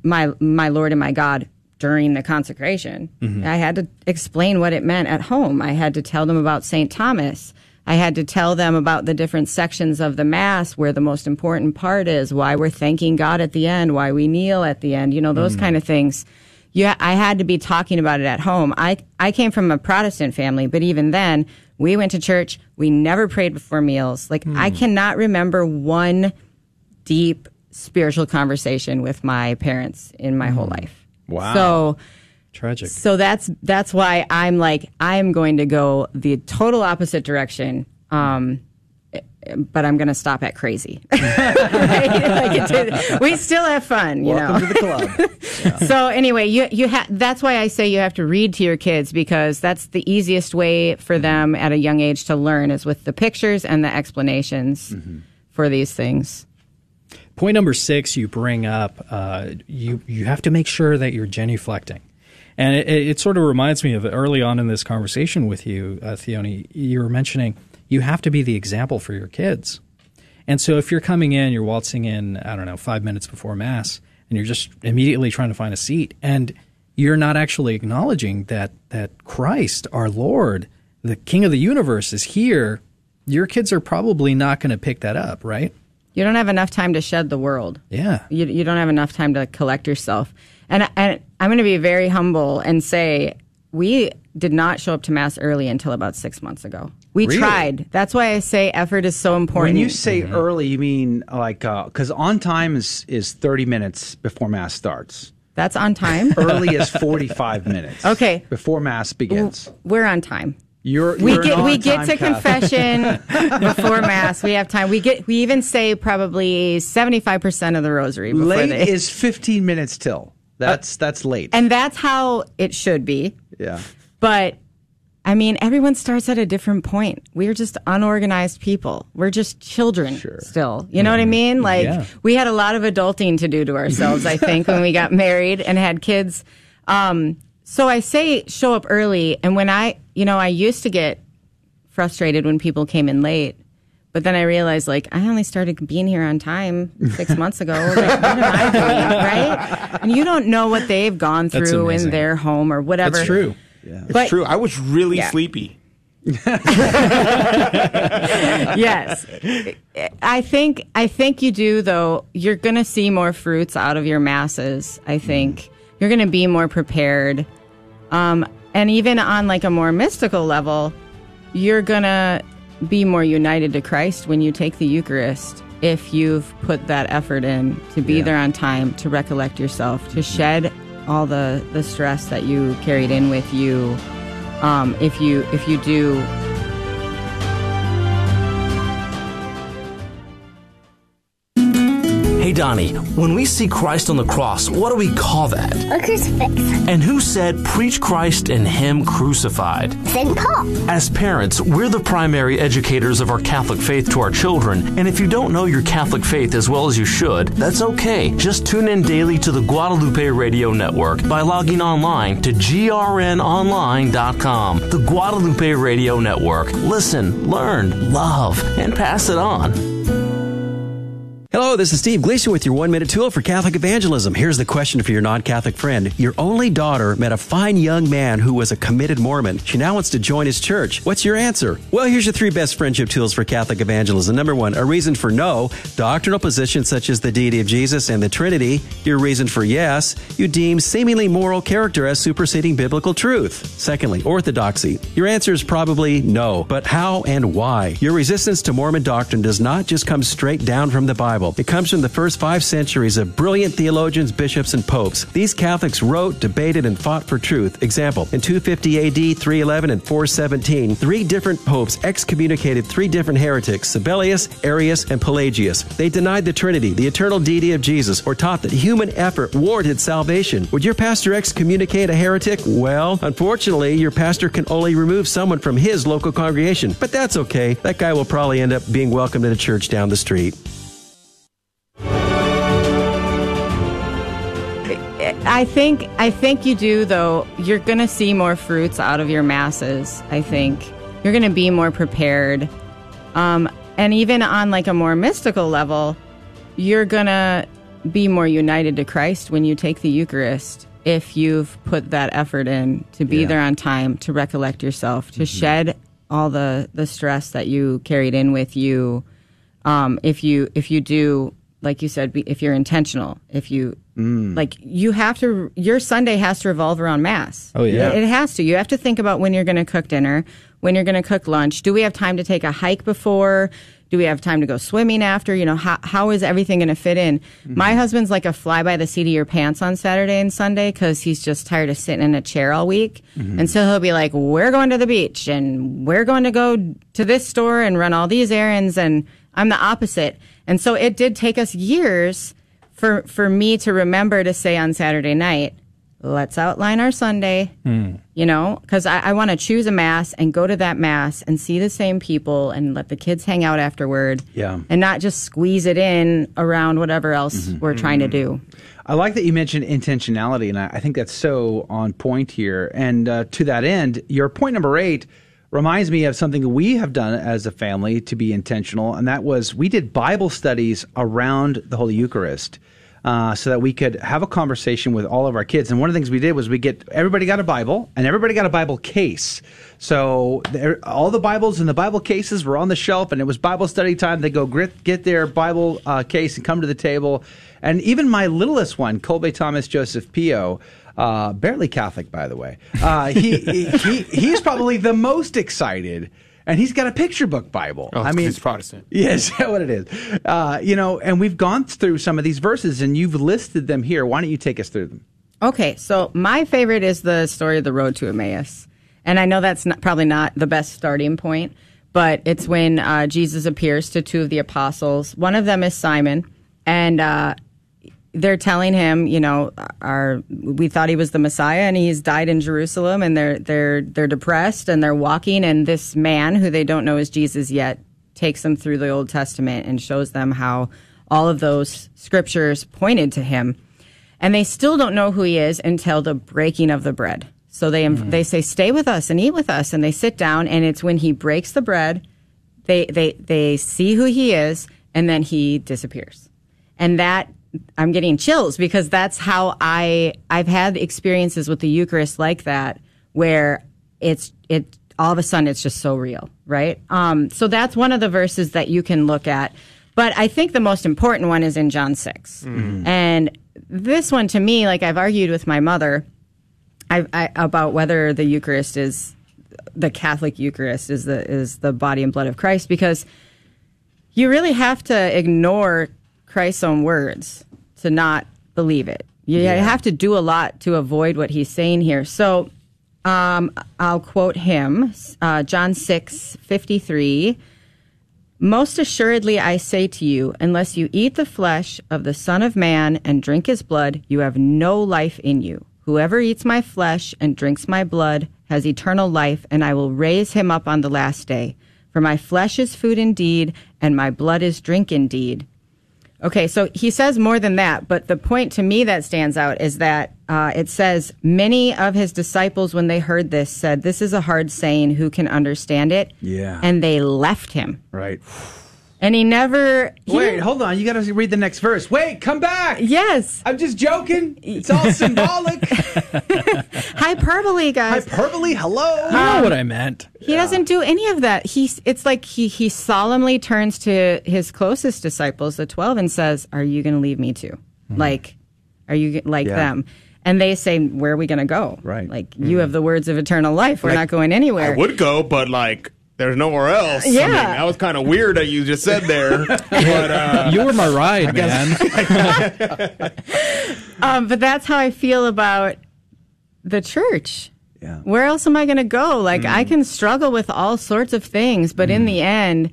my my Lord and my God during the consecration. Mhm. I had to explain what it meant at home. I had to tell them about St. Thomas. I had to tell them about the different sections of the Mass where the most important part is, why we're thanking God at the end, why we kneel at the end, you know, those Mm. kind of things. Yeah, I had to be talking about it at home. I, I came from a Protestant family, but even then, we went to church. We never prayed before meals. Like, I cannot remember one deep spiritual conversation with my parents in my whole life. Wow. So tragic. So that's that's why I'm like I'm going to go the total opposite direction. Um, but I'm going to stop at crazy. Right? Like it- we still have fun, you Welcome know. to the club. So anyway, you you ha- that's why I say you have to read to your kids because that's the easiest way for them at a young age to learn is with the pictures and the explanations for these things. Point number six, you bring up uh, you you have to make sure that you're genuflecting, and it, it sort of reminds me of early on in this conversation with you, uh, Theoni. You were mentioning you have to be the example for your kids, and so if you're coming in, you're waltzing in, I don't know, five minutes before mass, and you're just immediately trying to find a seat, and you're not actually acknowledging that that Christ, our Lord, the King of the universe, is here. Your kids are probably not going to pick that up, right? You don't have enough time to shed the world. Yeah. You, you don't have enough time to collect yourself. And, and I'm going to be very humble and say we did not show up to mass early until about six months ago. We Really? tried. That's why I say effort is so important. When you say mm-hmm. early, you mean like uh, because on time is is thirty minutes before mass starts. That's on time. Early is forty five minutes. Okay. Before mass begins. We're on time. You're we you're get we get to Catholic. confession before mass. We have time. We get we even say probably seventy five percent of the rosary. Before Late they, is fifteen minutes till. Uh, that's that's late. and that's how it should be. yeah. But I mean, everyone starts at a different point. We're just unorganized people. We're just children still. You know what I mean? Like Yeah. we had a lot of adulting to do to ourselves, I think, when we got married and had kids. Um, so I say show up early. And when I, you know, I used to get frustrated when people came in late. But then I realized, like, I only started being here on time six months ago. Like, what am I doing, right? And you don't know what they've gone through in their home or whatever. That's true. Yeah. It's true. I was really Yeah. sleepy. yes. I think I think you do though. You're going to see more fruits out of your masses. I think you're going to be more prepared. Um, and even on like a more mystical level, you're going to be more united to Christ when you take the Eucharist if you've put that effort in to be there on time, to recollect yourself, to shed all the the stress that you carried in with you. Um, if you if you do Donnie, when we see Christ on the cross, what do we call that? A crucifix. And who said, preach Christ and Him crucified? St. Paul. As parents, we're the primary educators of our Catholic faith to our children, and if you don't know your Catholic faith as well as you should, that's okay. Just tune in daily to the Guadalupe Radio Network by logging online to grnonline.com. The Guadalupe Radio Network. Listen, learn, love, and pass it on. Hello, this is Steve Gleason with your one minute tool for Catholic evangelism. Here's the question for your non Catholic friend. Your only daughter met a fine young man who was a committed Mormon. She now wants to join his church. What's your answer? Well, here's your three best friendship tools for Catholic evangelism. Number one, a reason for no, doctrinal positions such as the deity of Jesus and the Trinity. Your reason for yes, you deem seemingly moral character as superseding biblical truth. Secondly, orthodoxy. Your answer is probably no, but how and why? Your resistance to Mormon doctrine does not just come straight down from the Bible. Bible. It comes from the first five centuries of brilliant theologians, bishops, and popes. These Catholics wrote, debated, and fought for truth. Example, in 250 AD, 311, and 417, three different popes excommunicated three different heretics, Sabellius, Arius, and Pelagius. They denied the Trinity, the eternal deity of Jesus, or taught that human effort warranted salvation. Would your pastor excommunicate a heretic? Well, unfortunately, your pastor can only remove someone from his local congregation, but that's okay. That guy will probably end up being welcomed in a church down the street. I think I think you do though. You're going to see more fruits out of your masses. I think you're going to be more prepared. Um, and even on like a more mystical level, you're going to be more united to Christ when you take the Eucharist if you've put that effort in to be Yeah. there on time, to recollect yourself, to shed all the the stress that you carried in with you. Um, if you if you do like you said, be, if you're intentional, if you Mm. like you have to your Sunday has to revolve around mass. Oh, yeah. It, it has to. You have to think about when you're going to cook dinner, when you're going to cook lunch. Do we have time to take a hike before? Do we have time to go swimming after? You know, how, how is everything going to fit in? Mm-hmm. My husband's like a fly by the seat of your pants on Saturday and Sunday because he's just tired of sitting in a chair all week. Mm-hmm. And so he'll be like, we're going to the beach and we're going to go to this store and run all these errands. And I'm the opposite. And so it did take us years for, for me to remember to say on Saturday night, let's outline our Sunday you know because i, I want to choose a mass and go to that mass and see the same people and let the kids hang out afterward Yeah. and not just squeeze it in around whatever else Mm-hmm. we're trying to do I like that you mentioned intentionality, and I, I think that's so on point here. And uh, to that end, your point number eight reminds me of something we have done as a family to be intentional, and that was we did Bible studies around the Holy Eucharist. Uh, so that we could have a conversation with all of our kids. And one of the things we did was we get everybody got a Bible and everybody got a Bible case. So there, all the Bibles and the Bible cases were on the shelf, and it was Bible study time. They go grit, get their Bible uh, case and come to the table. And even my littlest one, Colby Thomas Joseph Pio, uh, barely Catholic, by the way, uh, he, he, he he's probably the most excited. And he's got a picture book Bible. Oh, I mean, he's Protestant. Yes, is that what it is? Uh, you know, and we've gone through some of these verses, and you've listed them here. Why don't you take us through them? okay so my favorite is the story of the road to emmaus and i know that's not, probably not the best starting point but it's when uh, jesus appears to two of the apostles one of them is simon and uh, they're telling him, you know, our we thought he was the Messiah and he's died in Jerusalem and they're they're they're depressed and they're walking and this man who they don't know is Jesus yet takes them through the Old Testament and shows them how all of those scriptures pointed to him. And they still don't know who he is until the breaking of the bread. So they hmm. they say stay with us and eat with us and they sit down and it's when he breaks the bread they they they see who he is and then he disappears and that i'm getting chills because that's how i i've had experiences with the eucharist like that where it's it all of a sudden it's just so real right? Um so that's one of the verses that you can look at. But i think the most important one is in john 6 and this one to me like i've argued with my mother I, I, about whether the Eucharist is the Catholic Eucharist is the is the body and blood of Christ because you really have to ignore Christ's own words to not believe it. You Yeah. have to do a lot to avoid what he's saying here. So um, I'll quote him, uh, John six fifty three. Most assuredly, I say to you, unless you eat the flesh of the Son of Man and drink his blood, you have no life in you. Whoever eats my flesh and drinks my blood has eternal life, and I will raise him up on the last day. For my flesh is food indeed, and my blood is drink indeed. Okay, so he says more than that, but the point to me that stands out is that uh, it says, Many of his disciples, when they heard this, said, This is a hard saying, who can understand it? Yeah. And they left him. Right. And he never. he Wait, didn't- hold on. You got to read the next verse. Wait, come back. Yes. I'm just joking. It's all symbolic. Hyperbole, guys. Hyperbole. Hello. You know what I meant. He doesn't do any of that. He's it's like he he solemnly turns to his closest disciples, the 12 and says, "Are you going to leave me too? Hmm. Like are you like Yeah. them?" And they say, "Where are we going to go?" Right. Like you hmm. have the words of eternal life. We're Like, not going anywhere. I would go, but like there's nowhere else. I Yeah. mean, that was kind of weird that you just said there. but, uh, you were my ride, man. um, but that's how I feel about the church. Yeah. Where else am I going to go? Like, Mm. I can struggle with all sorts of things, but in the end,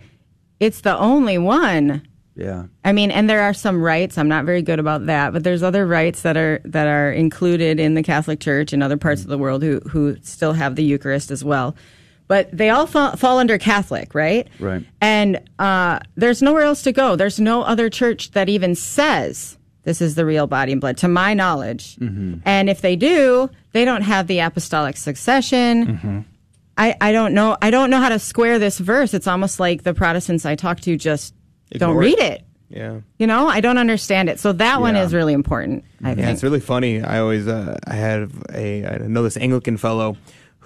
it's the only one. Yeah. I mean, and there are some rites. I'm not very good about that, but there's other rites that are that are included in the Catholic Church and other parts of the world who who still have the Eucharist as well. But they all fall, fall under Catholic, right? Right. And uh, there's nowhere else to go. There's no other church that even says this is the real body and blood, to my knowledge. Mm-hmm. And if they do, they don't have the apostolic succession. Mm-hmm. I, I don't know. I don't know how to square this verse. It's almost like the Protestants I talk to just don't read it. it. yeah. You know, I don't understand it. So that one is really important. I yeah, think. it's really funny. I always uh, I have a I know this Anglican fellow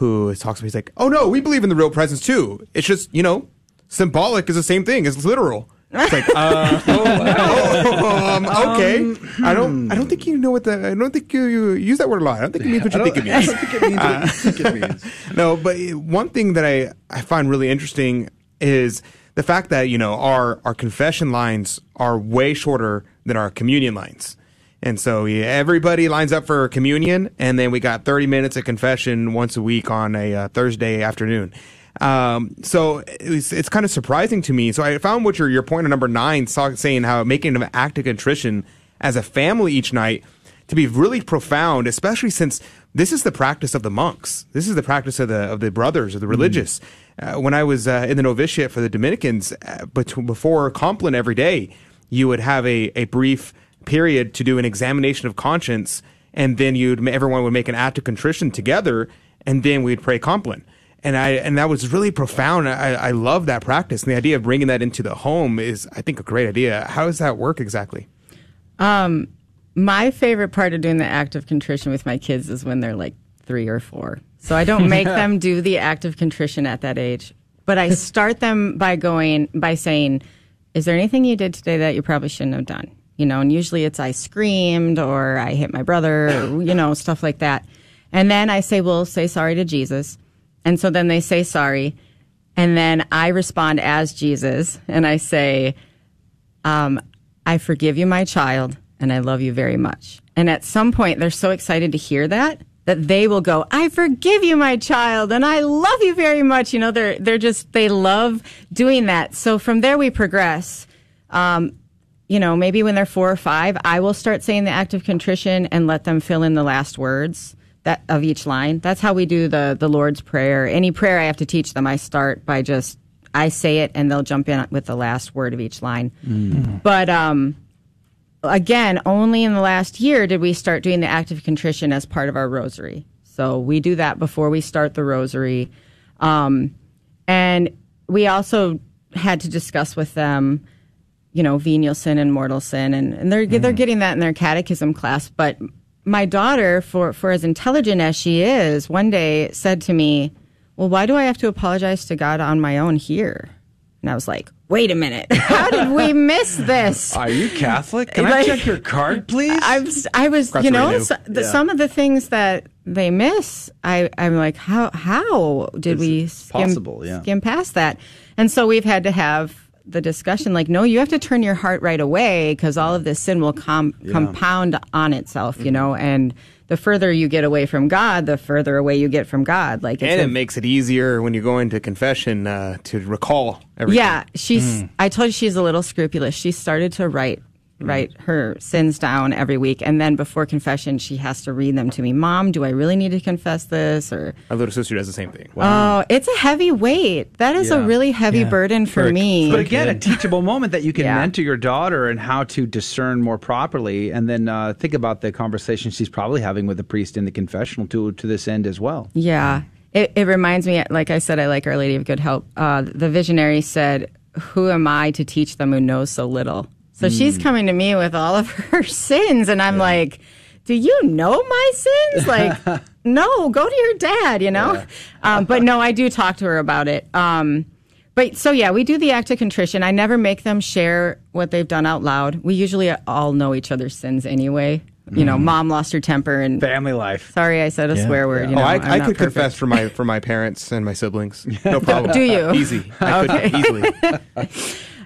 who talks to me. He's like, "Oh no, we believe in the real presence too. It's just you know, symbolic is the same thing. It's literal." It's like, uh, oh, um, okay. I don't. I don't think you know what the. I don't think you, you use that word a lot. I don't think it means what you think it means. I don't think it means what you think it means. no, but one thing that I, I find really interesting is the fact that you know our our confession lines are way shorter than our communion lines. And so yeah, everybody lines up for communion, and then we got 30 minutes of confession once a week on a uh, Thursday afternoon. Um, so it's, it's kind of surprising to me. So I found what your your point on number nine, saw, saying how making an act of contrition as a family each night to be really profound, especially since this is the practice of the monks. This is the practice of the of the brothers of the religious. Uh, when I was uh, in the novitiate for the Dominicans, uh, bet- before Compline every day, you would have a, a brief period to do an examination of conscience, and then you'd everyone would make an act of contrition together, and then we'd pray Compline. And I and that was really profound. I, I love that practice, and the idea of bringing that into the home is, I think, a great idea. How does that work exactly? Um, my favorite part of doing the act of contrition with my kids is when they're like three or four. So I don't make them do the act of contrition at that age, but I start them by going by saying, "Is there anything you did today that you probably shouldn't have done?" You know, and usually it's I screamed or I hit my brother, or, you know, stuff like that. And then I say, "Well, say sorry to Jesus." And so then they say sorry, and then I respond as Jesus, and I say, um, I forgive you, my child, and I love you very much. And at some point, they're so excited to hear that that they will go, I forgive you, my child, and I love you very much. You know, they're, they're just, they love doing that. So from there, we progress. Um, you know, maybe when they're four or five, I will start saying the act of contrition and let them fill in the last words that of each line. That's how we do the the Lord's prayer. Any prayer I have to teach them, I start by just I say it and they'll jump in with the last word of each line. But um, again, only in the last year did we start doing the act of contrition as part of our rosary. So we do that before we start the rosary. Um, and we also had to discuss with them, you know, venial sin and mortal sin. And, and they're, they're mm. getting that in their catechism class. But my daughter, for, for as intelligent as she is, one day said to me, Well, why do I have to apologize to God on my own here? And I was like, Wait a minute. How did we miss this? Are you Catholic? Can I check your card, please? I was, I was, Cross you know, so, the, Yeah. some of the things that they miss, I, I'm like, how, how did we skim, possible, yeah. skim past that? And so we've had to have the discussion, like, no, you have to turn your heart right away because all of this sin will com- Yeah. compound on itself, you know, and the further you get away from God, the further away you get from God. Like, it's and a- it makes it easier when you go into confession uh, to recall everything. yeah, she's. Mm. I told you she's a little scrupulous. She started to write write her sins down every week, and then before confession, she has to read them to me. Mom, do I really need to confess this? Or My little sister does the same thing. oh, it's a heavy weight. That is a really heavy burden for, me. But again, a teachable moment that you can mentor your daughter and how to discern more properly, and then uh, think about the conversation she's probably having with the priest in the confessional to to this end as well. Yeah. It, it reminds me, like I said, I like Our Lady of Good Help. Uh, the visionary said, Who am I to teach them who knows so little? So she's Mm. coming to me with all of her sins, and I'm like, Do you know my sins? Like, no, go to your dad, you know? Um, but no, I do talk to her about it. Um, but so, yeah, we do the act of contrition. I never make them share what they've done out loud. We usually all know each other's sins anyway. you know, mom lost her temper and family life. Sorry, I said a swear word. You know, oh, I, I'm I not could perfect. confess for my for my parents and my siblings. No problem. Do you? Easy. I Okay. could easily.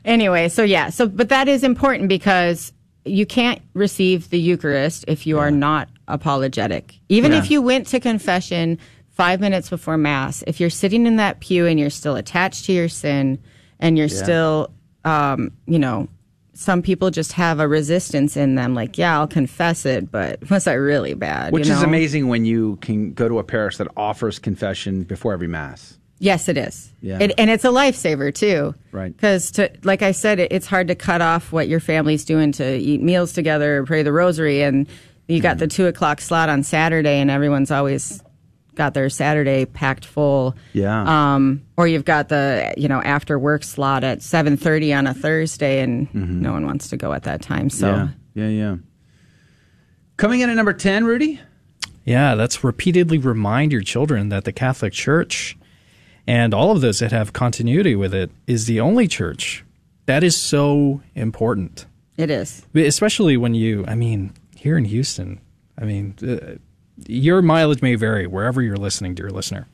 Anyway, so yeah, so but that is important because you can't receive the Eucharist if you are not apologetic. Even Yeah. if you went to confession five minutes before Mass, if you're sitting in that pew and you're still attached to your sin and you're Yeah. still, um, you know, some people just have a resistance in them, like, yeah, I'll confess it, but was I really bad? Which you is amazing when you can go to a parish that offers confession before every mass. Yes, it is. Yeah. It, and it's a lifesaver too. Right. Because, to like I said, it, it's hard to cut off what your family's doing to eat meals together, pray the rosary, and you got the two o'clock slot on Saturday, and everyone's always got their Saturday packed full. Yeah. Um, or you've got the you know after work slot at seven thirty on a Thursday, and no one wants to go at that time. So. yeah, yeah, yeah. Coming in at number ten, Rudy. Yeah, that's repeatedly remind your children that the Catholic Church and all of those that have continuity with it is the only church. That is so important. It is. Especially when you, I mean, here in Houston, I mean, uh, your mileage may vary wherever you're listening, dear listener.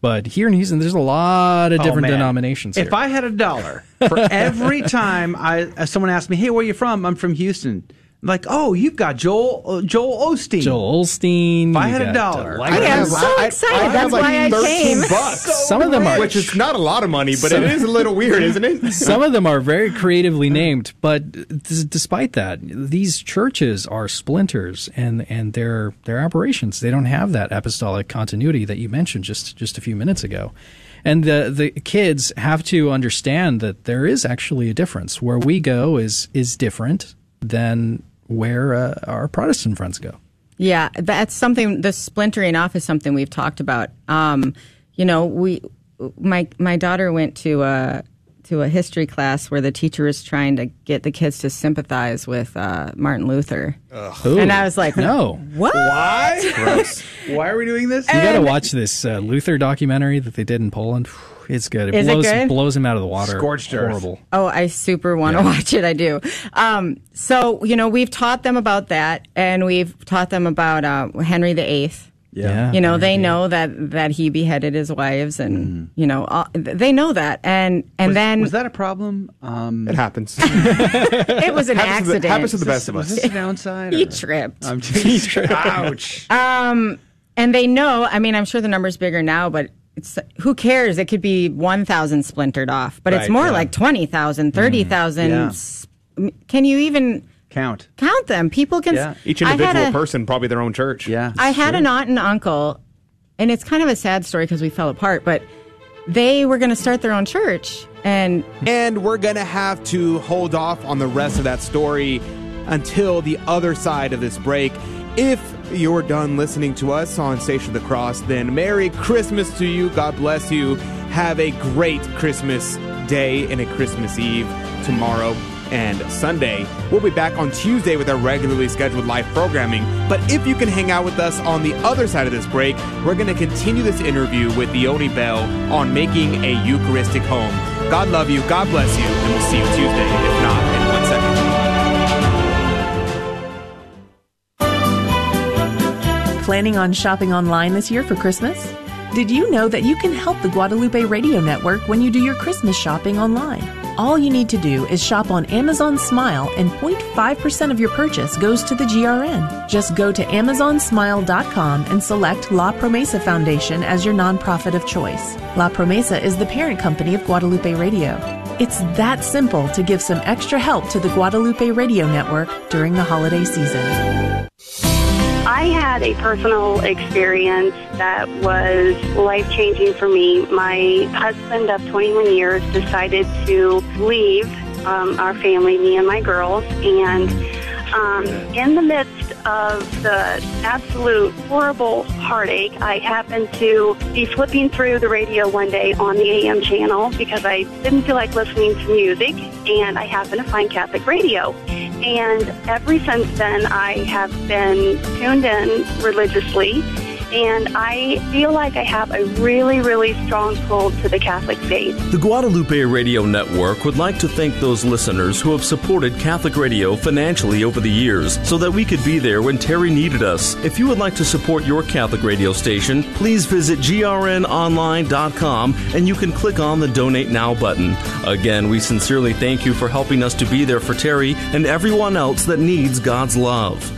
But here in Houston, there's a lot of Oh, different man. denominations If. I had a dollar for every time I uh, someone asked me, "Hey, where are you from?" I'm from Houston. Like, oh, you've got Joel uh, Joel Osteen. Joel Osteen. If I had a dollar, I am so excited. That's why I came. Some of them are which is not a lot of money, but it is a little weird, isn't it? Some of them are very creatively named, but d- despite that, these churches are splinters and and their their operations. They don't have that apostolic continuity that you mentioned just just a few minutes ago. And the the kids have to understand that there is actually a difference. Where we go is is different than where uh, our Protestant friends go. Yeah, that's something. The splintering off is something we've talked about. Um, you know, we, my my daughter went to a to a history class where the teacher is trying to get the kids to sympathize with uh, Martin Luther, Ooh. and I was like, no. what? Why? Why are we doing this? You got to watch this uh, Luther documentary that they did in Poland. It's good. It Is it blows good? blows him out of the water. Scorched earth. Horrible. Oh, I super want to Yeah. watch it. I do. Um, so you know, we've taught them about that, and we've taught them about uh, Henry VIII. Yeah. you know, they know that that he beheaded his wives, and you know, all, they know that, and and was, then was that a problem? Um, it happens. it was an Happens to the- accident. happens to the best of was us. this a downside? He or- tripped. I'm just, ouch. Um, and they know. I mean, I'm sure the number's bigger now, but it's who cares? It could be one thousand splintered off, but it's more yeah. like 20,000, mm-hmm. 30,000. Yeah. S- Can you even Count. count them? People can. Yeah. Each individual a- person, probably their own church. Yeah. I had an aunt and uncle, and it's kind of a sad story because we fell apart, but they were going to start their own church. And And we're going to have to hold off on the rest of that story until the other side of this break. If you're done listening to us on Station of the Cross, then Merry Christmas to you. God bless you. Have a great Christmas day and a Christmas Eve tomorrow and Sunday. We'll be back on Tuesday with our regularly scheduled live programming. But if you can hang out with us on the other side of this break, we're going to continue this interview with Theoni Bell on making a Eucharistic home. God love you, God bless you, and we'll see you Tuesday, if not Planning on shopping online this year for Christmas? Did you know that you can help the Guadalupe Radio Network when you do your Christmas shopping online? All you need to do is shop on Amazon Smile and 0.5% of your purchase goes to the GRN. Just go to amazonsmile.com and select La Promesa Foundation as your nonprofit of choice. La Promesa is the parent company of Guadalupe Radio. It's that simple to give some extra help to the Guadalupe Radio Network during the holiday season. I had a personal experience that was life changing for me. My husband of 21 years decided to leave um, our family, me and my girls, and um, in the midst of the absolute horrible heartache, I happened to be flipping through the radio one day on the AM channel because I didn't feel like listening to music, and I happened to find Catholic radio. And ever since then, I have been tuned in religiously. And I feel like I have a really, really strong pull to the Catholic faith. The Guadalupe Radio Network would like to thank those listeners who have supported Catholic Radio financially over the years so that we could be there when Terry needed us. If you would like to support your Catholic radio station, please visit grnonline.com and you can click on the Donate Now button. Again, we sincerely thank you for helping us to be there for Terry and everyone else that needs God's love.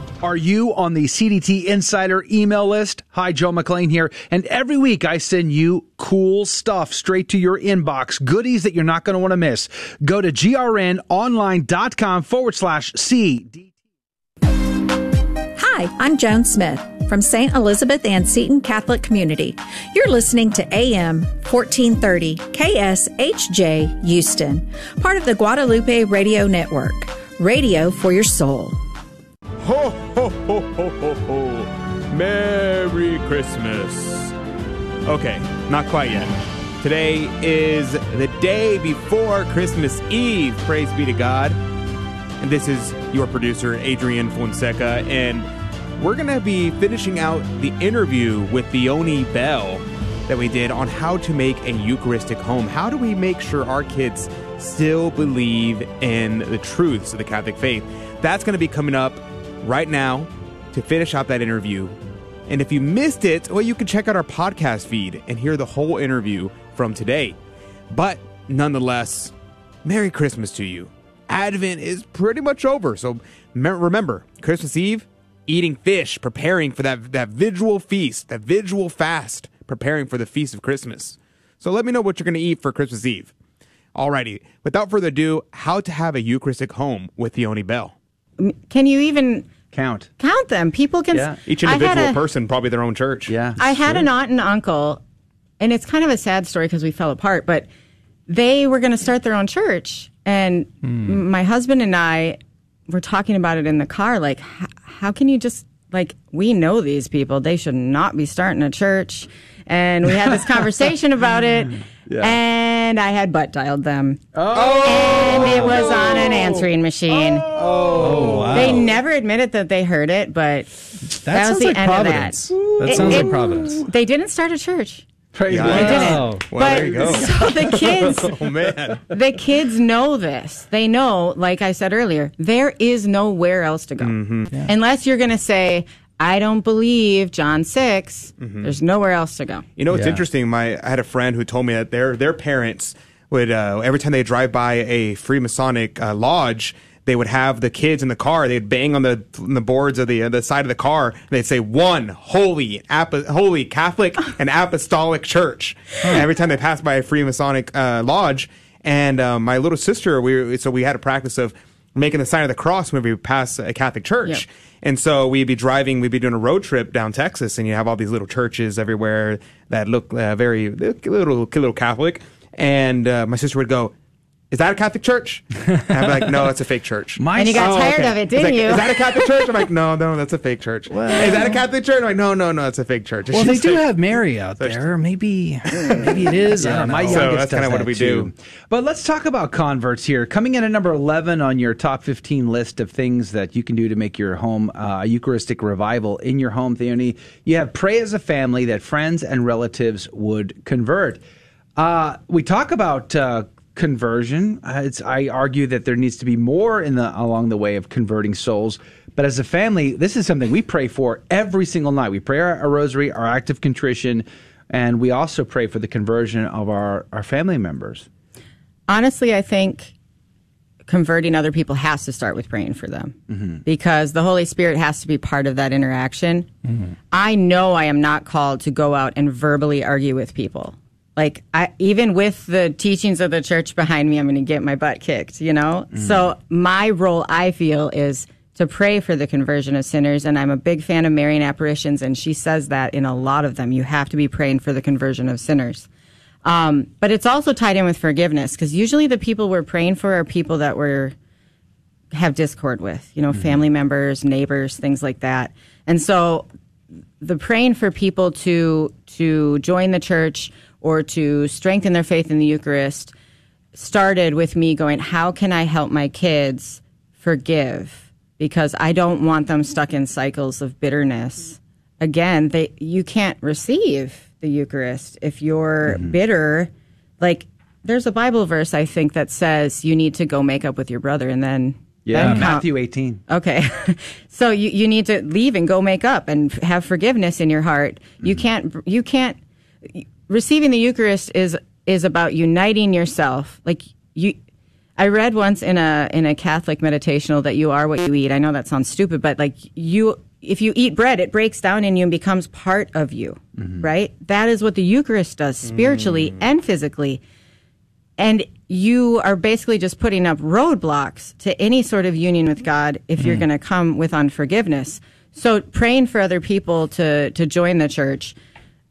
Are you on the CDT Insider email list? Hi, Joe McLean here. And every week I send you cool stuff straight to your inbox, goodies that you're not going to want to miss. Go to grnonline.com forward slash CD. Hi, I'm Joan Smith from St. Elizabeth Ann Seton Catholic Community. You're listening to AM 1430 KSHJ Houston, part of the Guadalupe Radio Network. Radio for your soul. Ho, ho, ho, ho, ho, ho. Merry Christmas. Okay, not quite yet. Today is the day before Christmas Eve. Praise be to God. And this is your producer, Adrian Fonseca. And we're going to be finishing out the interview with Theoni Bell that we did on how to make a Eucharistic home. How do we make sure our kids still believe in the truths of the Catholic faith? That's going to be coming up right now to finish out that interview. And if you missed it, well, you can check out our podcast feed and hear the whole interview from today. But nonetheless, Merry Christmas to you. Advent is pretty much over. So remember, Christmas Eve, eating fish, preparing for that, that visual feast, that visual fast, preparing for the feast of Christmas. So let me know what you're going to eat for Christmas Eve. Alrighty, without further ado, how to have a Eucharistic home with Theoni Bell. Can you even count count them? People can. Yeah. Each individual a- person, probably their own church. Yeah. I had an aunt and uncle, and it's kind of a sad story because we fell apart, but they were going to start their own church. And Hmm. my husband and I were talking about it in the car like, h- how can you just, like, we know these people. They should not be starting a church. And we had this conversation about it. And I had butt dialed them. Oh. And it was on an answering machine. Oh, wow. They never admitted that they heard it, but that, That was the like end Providence. of that. That sounds like Providence. They didn't start a church. Praise They didn't. Wow. Well, but there you go. so the kids, oh man. the kids know this. They know, like I said earlier, there is nowhere else to go Mm-hmm. unless you're going to say, "I don't believe John 6 Mm-hmm. There's nowhere else to go. You know, it's Yeah. interesting. My I had a friend who told me that their their parents would uh, every time they drive by a Freemasonic uh, lodge, they would have the kids in the car. They'd bang on the on the boards of the uh, the side of the car. And they'd say one holy apo- holy Catholic and Apostolic Church. And every time they passed by a Freemasonic uh, lodge, and um, my little sister, we so we had a practice of making the sign of the cross when we pass a Catholic church. Yep. And so we'd be driving, we'd be doing a road trip down Texas, and you have all these little churches everywhere that look uh, very little, little Catholic. And uh, my sister would go, "Is that a Catholic church?" And I'm like, "No, that's a fake church." My And you got "Oh, tired okay." of it, didn't like, you? Is that a Catholic church? I'm like, "No, no, that's a fake church." Is that a Catholic church? I'm like, "No, no, no, that's a fake church." And Well, they do like- have Mary out there. Maybe, maybe it is. I don't know. my So youngest that's kinda does what that we too. do. But let's talk about converts here. Coming in at number 11 on your top 15 list of things that you can do to make your home uh, Eucharistic revival in your home, Theoni, you have pray as a family that friends and relatives would convert. Uh, we talk about uh, conversion. Uh, it's, I argue that there needs to be more in the along the way of converting souls. But as a family, this is something we pray for every single night. We pray our, our rosary, our act of contrition, and we also pray for the conversion of our, our family members. Honestly, I think converting other people has to start with praying for them because the Holy Spirit has to be part of that interaction. I know I am not called to go out and verbally argue with people. Like I, even with the teachings of the church behind me, I'm going to get my butt kicked. You know. So my role, I feel, is to pray for the conversion of sinners. And I'm a big fan of Marian apparitions, and she says that in a lot of them. You have to be praying for the conversion of sinners. Um, but it's also tied in with forgiveness because usually the people we're praying for are people that we're have discord with, you know, family members, neighbors, things like that. And so the praying for people to to join the church or to strengthen their faith in the Eucharist started with me going, how can I help my kids forgive? Because I don't want them stuck in cycles of bitterness. Again, they you can't receive the Eucharist if you're mm-hmm. bitter. Like there's a Bible verse I think that says you need to go make up with your brother and then Yeah, Matthew 18. Okay. so you, you need to leave and go make up and have forgiveness in your heart. You mm-hmm. can't you can't receiving the Eucharist is is about uniting yourself. Like you I read once in a in a Catholic meditational that you are what you eat. I know that sounds stupid, but like you if you eat bread, it breaks down in you and becomes part of you. Mm-hmm. Right? That is what the Eucharist does spiritually mm. and physically and you are basically just putting up roadblocks to any sort of union with God if you're mm. going to come with unforgiveness. So praying for other people to to join the church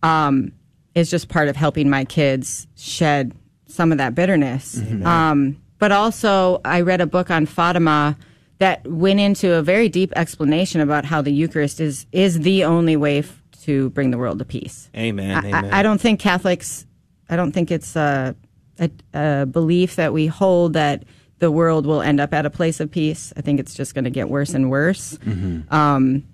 um, is just part of helping my kids shed some of that bitterness. Mhm. Um, but also, I read a book on Fatima that went into a very deep explanation about how the Eucharist is is the only way f- to bring the world to peace. Amen. I- amen. I, I don't think Catholics. I don't think it's a, a, a belief that we hold that the world will end up at a place of peace. I think it's just going to get worse and worse. Mhm. Um,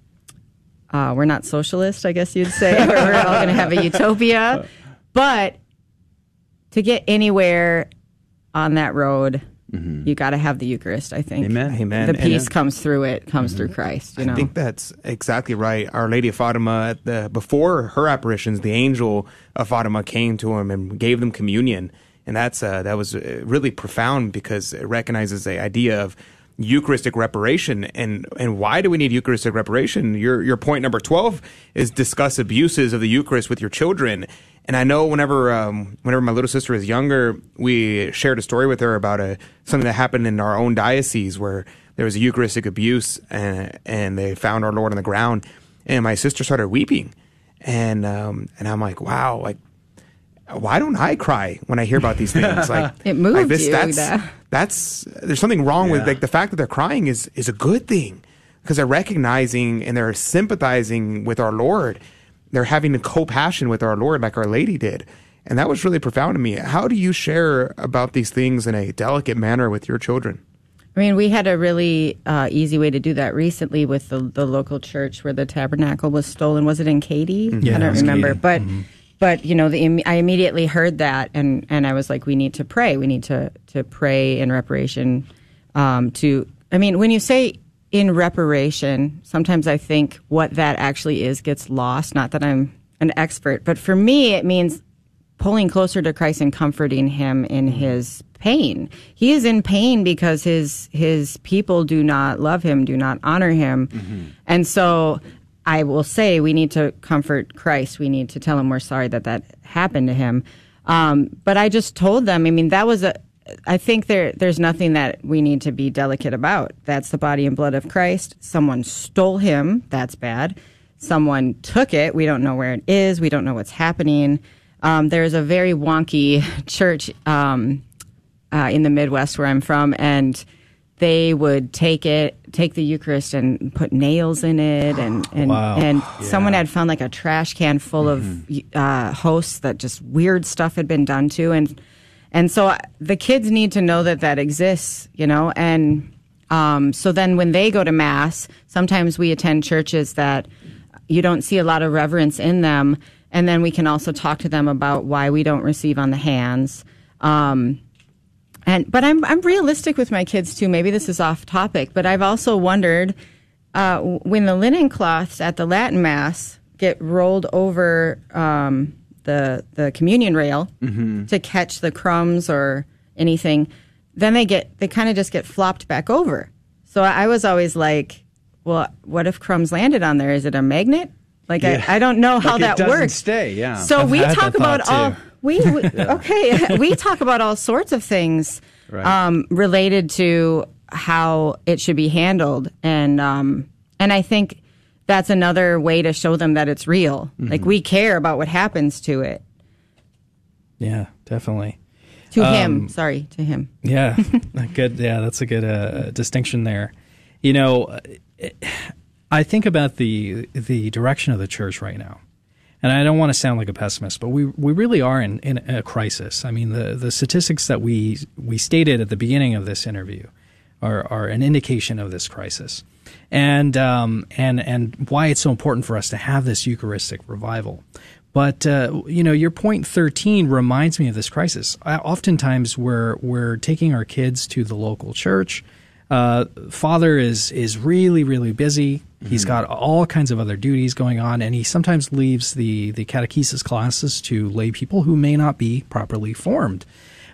uh, we're not socialist, I guess you'd say. we're we're all going to have a utopia, but to get anywhere on that road, you got to have the Eucharist. I think. Amen. Amen. The peace And- comes through it. Comes through Christ. You know. I think that's exactly right. Our Lady of Fatima, at the, before her apparitions, the angel of Fatima came to him and gave them communion, and that's uh, that was uh, really profound because it recognizes the idea of Eucharistic reparation. And and why do we need Eucharistic reparation? Your your point number twelve is discuss abuses of the Eucharist with your children. And I know whenever um, whenever my little sister was younger, we shared a story with her about a something that happened in our own diocese where there was a Eucharistic abuse, and, and they found our Lord on the ground, and my sister started weeping, and um, and I'm like, wow, like why don't I cry when I hear about these things? Like It moves like this, you, That's that- that's there's something wrong with like the fact that they're crying is is a good thing because they're recognizing and they're sympathizing with our Lord. They're having a co-passion with our Lord like Our Lady did. And that was really profound to me. How do you share about these things in a delicate manner with your children? I mean, we had a really uh, easy way to do that recently with the the local church where the tabernacle was stolen. Was it in Katy? Yeah, I don't remember, Katy. but Mhm. But you know, the, I immediately heard that, and and I was like, we need to pray. We need to to pray in reparation. Um, to I mean, when you say in reparation, sometimes I think what that actually is gets lost. Not that I'm an expert, but for me, it means pulling closer to Christ and comforting him in his pain. He is in pain because his his people do not love him, do not honor him. And so I will say we need to comfort Christ. We need to tell him we're sorry that that happened to him. Um, but I just told them, I mean, that was a I think there there's nothing that we need to be delicate about. That's the body and blood of Christ. Someone stole him, that's bad. Someone took it, we don't know where it is, we don't know what's happening. Um, there's a very wonky church um, uh, in the Midwest where I'm from, and they would take it, take the Eucharist, and put nails in it, and and Wow. and Yeah. someone had found like a trash can full of uh, hosts that just weird stuff had been done to, and and so I- the kids need to know that that exists, you know, and um, so then when they go to mass, sometimes we attend churches that you don't see a lot of reverence in them, and then we can also talk to them about why we don't receive on the hands. Um, and but I'm I'm realistic with my kids too. Maybe this is off topic, but I've also wondered uh, when the linen cloths at the Latin Mass get rolled over um, the the communion rail Mhm. to catch the crumbs or anything, then they get they kind of just get flopped back over. So I was always like, well, what if crumbs landed on there? Is it a magnet? Like Yeah. I, I don't know Like how it that doesn't works. stay, yeah. So I've we talk about all too. We, we okay we talk about all sorts of things Right. um, related to how it should be handled, and um, and I think that's another way to show them that it's real. Like Mm-hmm. we care about what happens to it. Yeah, definitely. To Um, him, sorry, to him. Yeah, good. Yeah, that's a good uh, distinction there. You know, I think about the the direction of the church right now, and I don't want to sound like a pessimist, but we we really are in, in a crisis. I mean, the the statistics that we we stated at the beginning of this interview are are an indication of this crisis, and um and and why it's so important for us to have this Eucharistic revival. But uh, you know, your point thirteen reminds me of this crisis. I, oftentimes, we're we're taking our kids to the local church. Uh, father is is really really busy. He's got all kinds of other duties going on, and he sometimes leaves the the catechesis classes to lay people who may not be properly formed.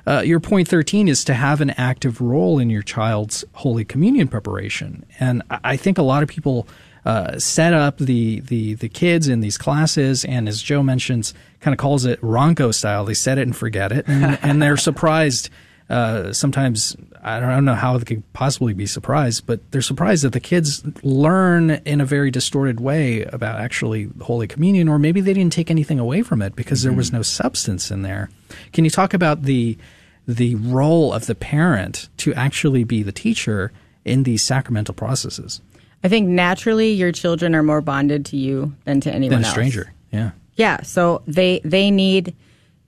Uh, your point 13 is to have an active role in your child's Holy Communion preparation. And I I think a lot of people uh, set up the, the, the kids in these classes, and as Joe mentions, kind of calls it Ronco style. They set it and forget it, and, and they're surprised. Uh, sometimes I don't, I don't know how they could possibly be surprised, but they're surprised that the kids learn in a very distorted way about actually Holy Communion, or maybe they didn't take anything away from it because there was no substance in there. Can you talk about the the role of the parent to actually be the teacher in these sacramental processes I think naturally your children are more bonded to you than to anyone than a else. stranger? Yeah. Yeah, so they they need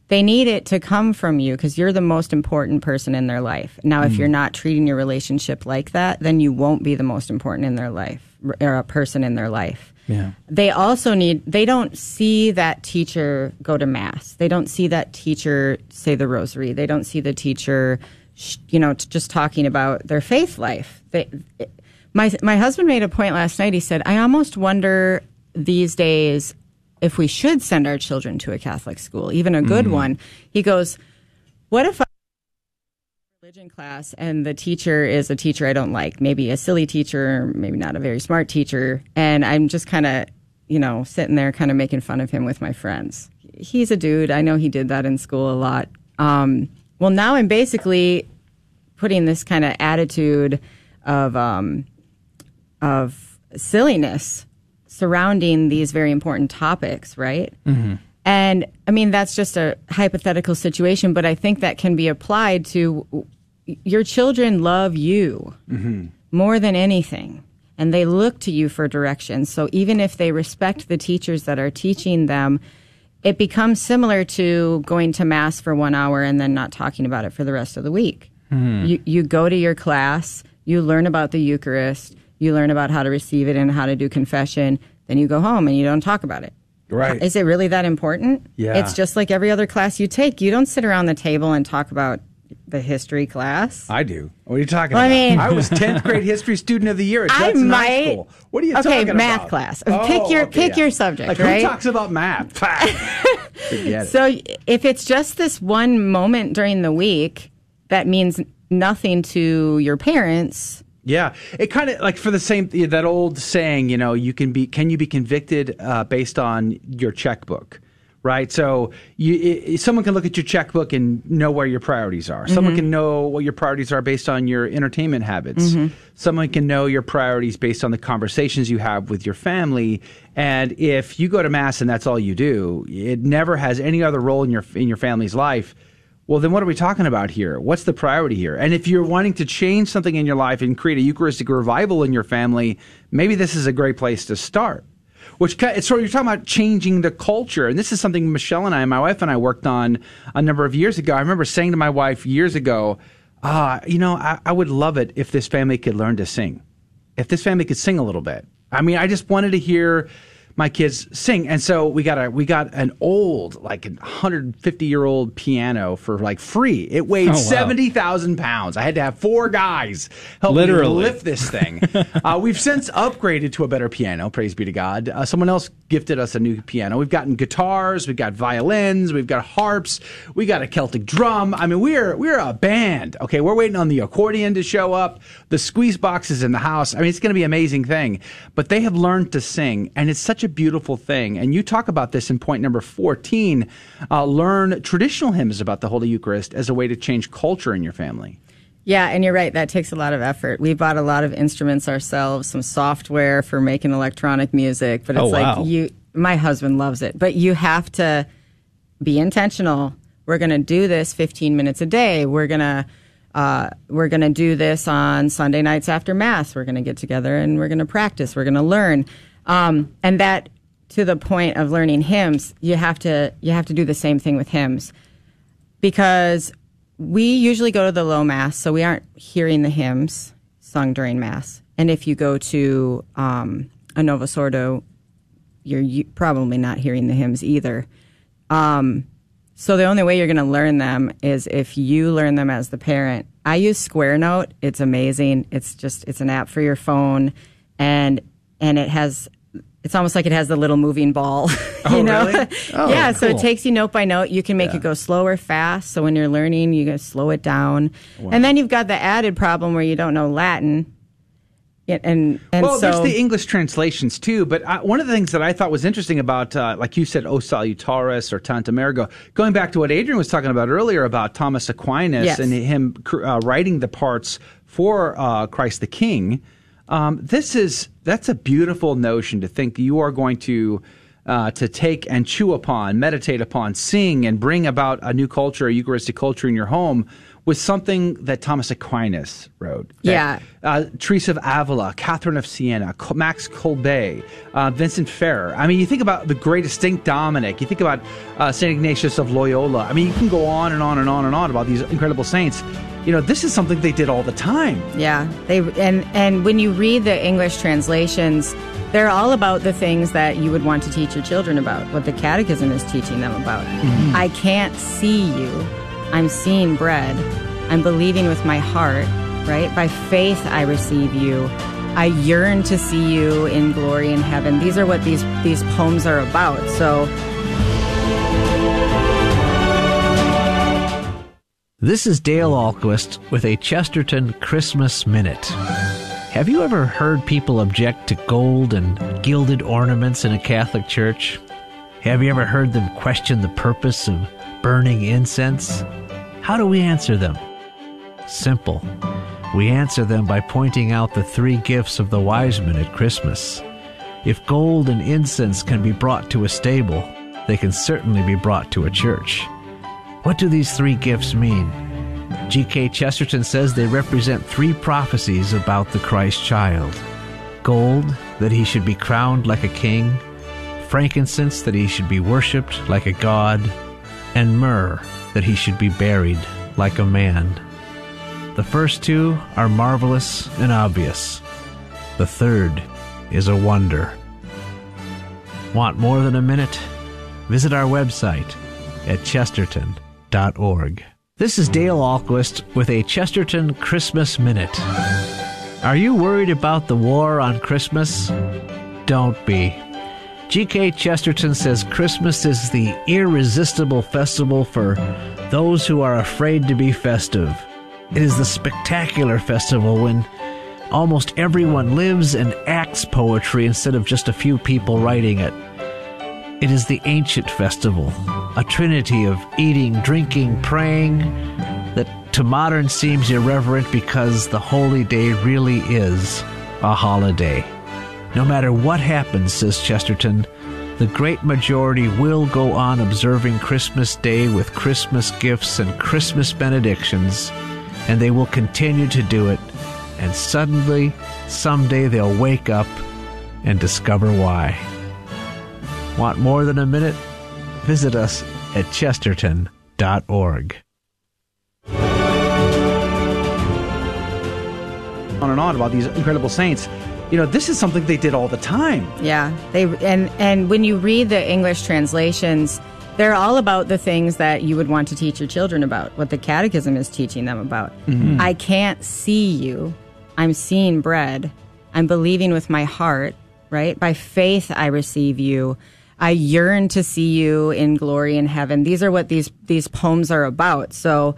they need it to come from you because you're the most important person in their life. Now, if Mm. you're not treating your relationship like that, then you won't be the most important in their life or a person in their life. Yeah. They also need they don't see that teacher go to mass. They don't see that teacher say the rosary. They don't see the teacher you know just talking about their faith life. They my my husband made a point last night. He said, "I almost wonder these days if we should send our children to a Catholic school, even a good Mm. one." He goes, "What if I religion class and the teacher is a teacher I don't like, maybe a silly teacher, maybe not a very smart teacher, and I'm just kind of, you know, sitting there kind of making fun of him with my friends. He's a dude. I know he did that in school a lot. Um, well, now I'm basically putting this kind of attitude of um, of silliness surrounding these very important topics, right? Mm-hmm. And I mean, that's just a hypothetical situation, but I think that can be applied to your children love you Mm-hmm. more than anything. And they look to you for direction. So even if they respect the teachers that are teaching them, it becomes similar to going to mass for one hour and then not talking about it for the rest of the week. Hmm. You, you go to your class, you learn about the Eucharist, you learn about how to receive it and how to do confession, then you go home and you don't talk about it. Right. Is it really that important? Yeah. It's just like every other class you take. You don't sit around the table and talk about the history class. I do. What are you talking Well, I about? mean- I was 10th grade history student of the year at I Judson High might- School. What are you Okay, talking about? Okay, math class. Oh, Pick your- okay, pick yeah. your subject, Like, right? Who talks about math? So if it's just this one moment during the week that means nothing to your parents, Yeah, it kind of like for the same that old saying, you know, you can be can you be convicted uh, based on your checkbook, right? So you i someone can look at your checkbook and know where your priorities are. Someone Mhm. can know what your priorities are based on your entertainment habits. Mhm. Someone can know your priorities based on the conversations you have with your family. And if you go to mass and that's all you do, it never has any other role in your in your family's life. Well, then what are we talking about here? What's the priority here? And if you're wanting to change something in your life and create a Eucharistic revival in your family, maybe this is a great place to start. Which so you're talking about changing the culture, and this is something Michelle and I, my wife and I, worked on a number of years ago. I remember saying to my wife years ago, "Ah, you know, I, I would love it if this family could learn to sing, if this family could sing a little bit. I mean, I just wanted to hear." My kids sing. And so we got a we got an old like a 150 year old piano for like free. It weighed Oh, wow. 70,000 pounds. I had to have four guys help Literally. me lift this thing. Uh, we've since upgraded to a better piano praise be to god. Uh, someone else gifted us a new piano. We've gotten guitars we've got violins we've got harps we got a celtic drum. I mean we're we're a band okay? We're waiting on the accordion to show up the squeeze box is in the house. I mean it's going to be an amazing thing. But they have learned to sing and it's such a beautiful thing and you talk about this in point number 14 uh, learn traditional hymns about the holy eucharist as a way to change culture in your family Yeah, and you're right. That takes a lot of effort. We bought a lot of instruments ourselves, some software for making electronic music. But it's Oh, like you, my husband loves it, but you have to be intentional. We're going to do this 15 minutes a day. We're going to uh, we're going to do this on Sunday nights after mass. We're going to get together and we're going to practice. We're going to learn, um, and that to the point of learning hymns, you have to you have to do the same thing with hymns because we usually go to the low mass, so we aren't hearing the hymns sung during mass. And if you go to um, a Novus Ordo, you're probably not hearing the hymns either. Um, so the only way you're going to learn them is if you learn them as the parent. I use Square Note. It's amazing. It's just it's an app for your phone, and and it has. It's almost like it has the little moving ball, you Oh, know. really? Oh, yeah, so it takes you note by note. You can make it go slow or fast. So when you're learning, you can slow it down, Wow. and then you've got the added problem where you don't know Latin. Yeah, and and well, so there's the English translations too. But I, one of the things that I thought was interesting about, uh, like you said, O Salutaris or Tantum Ergo, going back to what Adrian was talking about earlier about Thomas Aquinas Yes. and him uh, writing the parts for uh, Christ the King. Um, this is that's a beautiful notion to think you are going to. Uh, to take and chew upon, meditate upon, sing, and bring about a new culture, a Eucharistic culture in your home with something that Thomas Aquinas wrote. that Yeah. uh, Teresa of Avila, Catherine of Siena, Max Kolbe, uh, Vincent Ferrer. I mean, you think about the greatest Saint Dominic. You think about uh, Saint Ignatius of Loyola. I mean, you can go on and on and on and on about these incredible saints. You know, this is something they did all the time. Yeah, they and and when you read the English translations, they're all about the things that you would want to teach your children about, what the catechism is teaching them about. Mm-hmm. I can't see you. I'm seeing bread. I'm believing with my heart, right? By faith I receive you. I yearn to see you in glory in heaven. These are what these these poems are about. So This is Dale Ahlquist with a Chesterton Christmas Minute. Have you ever heard people object to gold and gilded ornaments in a Catholic church? Have you ever heard them question the purpose of burning incense? How do we answer them? Simple. We answer them by pointing out the three gifts of the wise men at Christmas. If gold and incense can be brought to a stable, they can certainly be brought to a church. What do these three gifts mean? G.K. Chesterton says they represent three prophecies about the Christ child gold, that he should be crowned like a king, frankincense, that he should be worshipped like a god, and myrrh, that he should be buried like a man. The first two are marvelous and obvious. The third is a wonder. Want more than a minute? Visit our website at chesterton.org. This is Dale Ahlquist with a Chesterton Christmas Minute. Are you worried about the war on Christmas? Don't be. G.K. Chesterton says Christmas is the irresistible festival for those who are afraid to be festive. It is the spectacular festival when almost everyone lives and acts poetry instead of just a few people writing it. It is the ancient festival, a trinity of eating, drinking, praying, that to modern seems irreverent because the holy day really is a holiday. No matter what happens, says Chesterton, the great majority will go on observing Christmas Day with Christmas gifts and Christmas benedictions, and they will continue to do it, and suddenly, someday they'll wake up and discover why. Want more than a minute? Visit us at chesterton.org. On and on about these incredible saints. You know, this is something they did all the time. Yeah, they and and when you read the English translations, they're all about the things that you would want to teach your children about, what the catechism is teaching them about. Mm-hmm. Mhm. I can't see you. I'm seeing bread. I'm believing with my heart, right? By faith I receive you. I yearn to see you in glory in heaven. These are what these these poems are about. So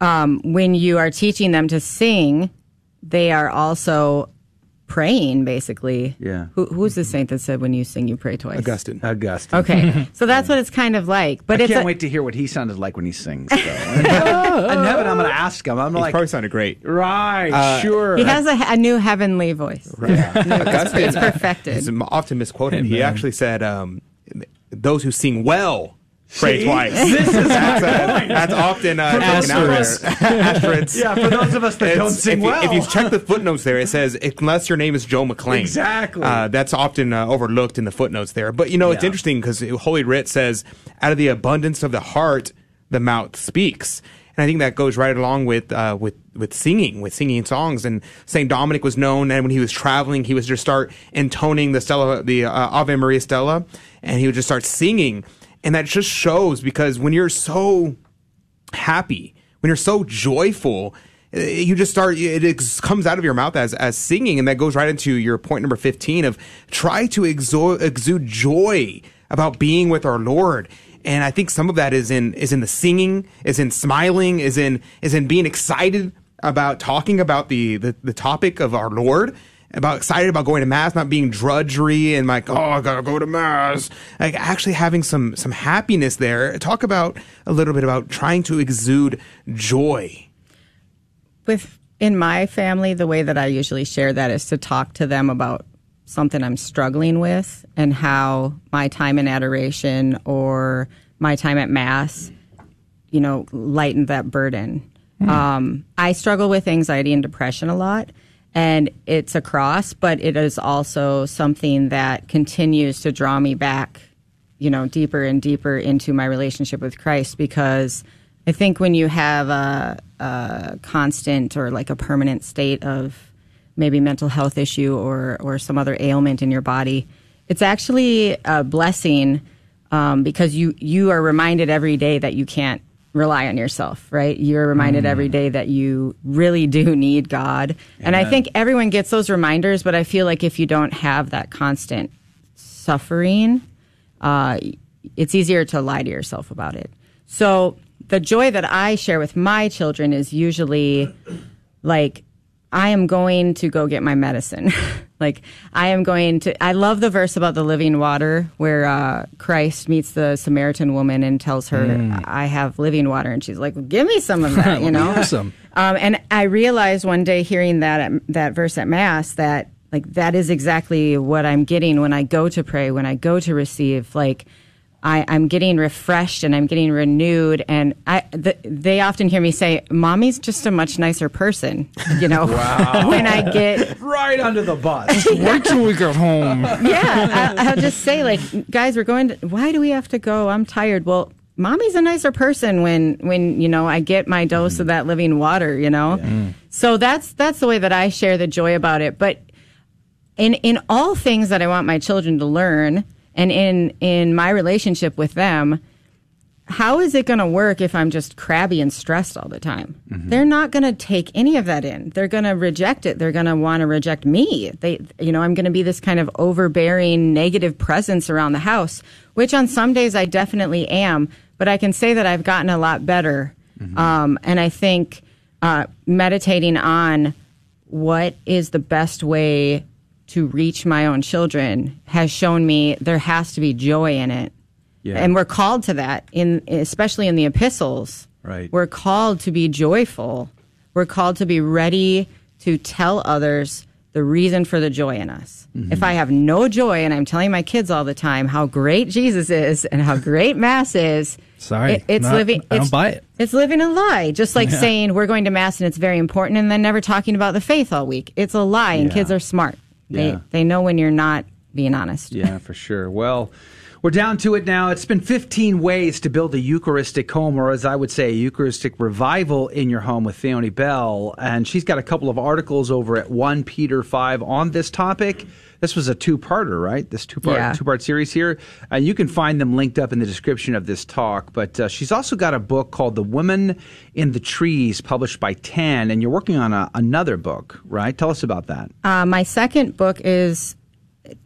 um, when you are teaching them to sing, they are also praying basically. Yeah. Who, who's the saint that said when you sing you pray twice? Augustine. Augustine. Okay, so that's what it's kind of like. But I it's can't a- wait to hear what he sounded like when he sings. Though. in heaven, I'm going to ask him. I'm He like, probably sounded great. right, Uh, sure. He has a, a new heavenly voice. Augustine It's perfected. is often misquoted. He actually said, um, "Those who sing well pray See? twice." This is that's, uh, that's often uh, For taken those out of there. us- Asterisks. Yeah, for those of us that It's- don't sing if you, well. If you check the footnotes there, it says unless your name is Joe McLean. Exactly. Uh, that's often uh, overlooked in the footnotes there. But you know, it's interesting because Holy Writ says, "Out of the abundance of the heart, the mouth speaks." And I think that goes right along with uh, with with singing, with singing songs. And Saint Dominic was known, and when he was traveling, he would just start intoning the Stella, the uh, Ave Maria Stella, and he would just start singing. And that just shows because when you're so happy, when you're so joyful, uh, you just start it comes out of your mouth as as singing. And that goes right into your point number 15 of try to exo- exude joy about being with our lord. And i think some of that is in is in the singing is in smiling is in is in being excited about talking about the the, the topic of our lord about excited about going to mass, not being drudgery and like, oh, I gotta go to mass. Like actually having some some happiness there. Talk about a little bit about trying to exude joy. with in my family, the way that I usually share that is to talk to them about something I'm struggling with and how my time in adoration or my time at mass, you know, lightened that burden. Um, I struggle with anxiety and depression a lot, and it's a cross, but it is also something that continues to draw me back, you know, deeper and deeper into my relationship with Christ because I think when you have a, a constant or like a permanent state of maybe mental health issue or or some other ailment in your body, it's actually a blessing um, because you you are reminded every day that you can't rely on yourself, right? You're reminded every day that you really do need God, and I think everyone gets those reminders. But I feel like if you don't have that constant suffering, uh, it's easier to lie to yourself about it. So the joy that I share with my children is usually like I am going to go get my medicine. like I am going to. I love the verse about the living water where uh, Christ meets the Samaritan woman and tells her, Mm. "I have living water," and she's like, "Give me some of that," you know. Awesome. Um, and I realized one day hearing that at, that verse at mass that like that is exactly what I'm getting when I go to pray, when I go to receive. Like I, I'm getting refreshed and I'm getting renewed. And I, th- they often hear me say, "Mommy's just a much nicer person," you know. Wow. when I get right under the bus. Wait till we get home. yeah, I, I'll just say like, guys, we're going to. Why do we have to go? I'm tired. Well, mommy's a nicer person when when you know I get my dose of mm-hmm. that living water. You know, mm. so that's that's the way that I share the joy about it. But in in all things that I want my children to learn, and in in my relationship with them. How is it going to work if I'm just crabby and stressed all the time? They're not going to take any of that in. They're going to reject it. They're going to want to reject me. They, you know, I'm going to be this kind of overbearing, negative presence around the house, which on some days I definitely am. But I can say that I've gotten a lot better. Um, and I think uh, meditating on what is the best way to reach my own children has shown me there has to be joy in it. Yeah. And we're called to that in especially in the epistles. Right. We're called to be joyful. We're called to be ready to tell others the reason for the joy in us. Mm-hmm. If I have no joy and I'm telling my kids all the time how great Jesus is and how great mass is, Sorry, it- it's not- living I don't buy it. It's living a lie. Just like Yeah. saying we're going to mass and it's very important and then never talking about the faith all week. It's a lie and Yeah. kids are smart. They Yeah. they know when you're not being honest. Yeah, for sure. Well, we're down to it now. It's been 15 ways to build a Eucharistic home, or as I would say, a Eucharistic revival in your home with Theoni Bell. And she's got a couple of articles over at 1 Peter 5 on this topic. This was a two-parter, right? This two-part Yeah. two-part series here. Uh, you can find them linked up in the description of this talk. But uh, she's also got a book called The Woman in the Trees, published by Tan. And you're working on a, another book, right? Tell us about that. Uh, my second book is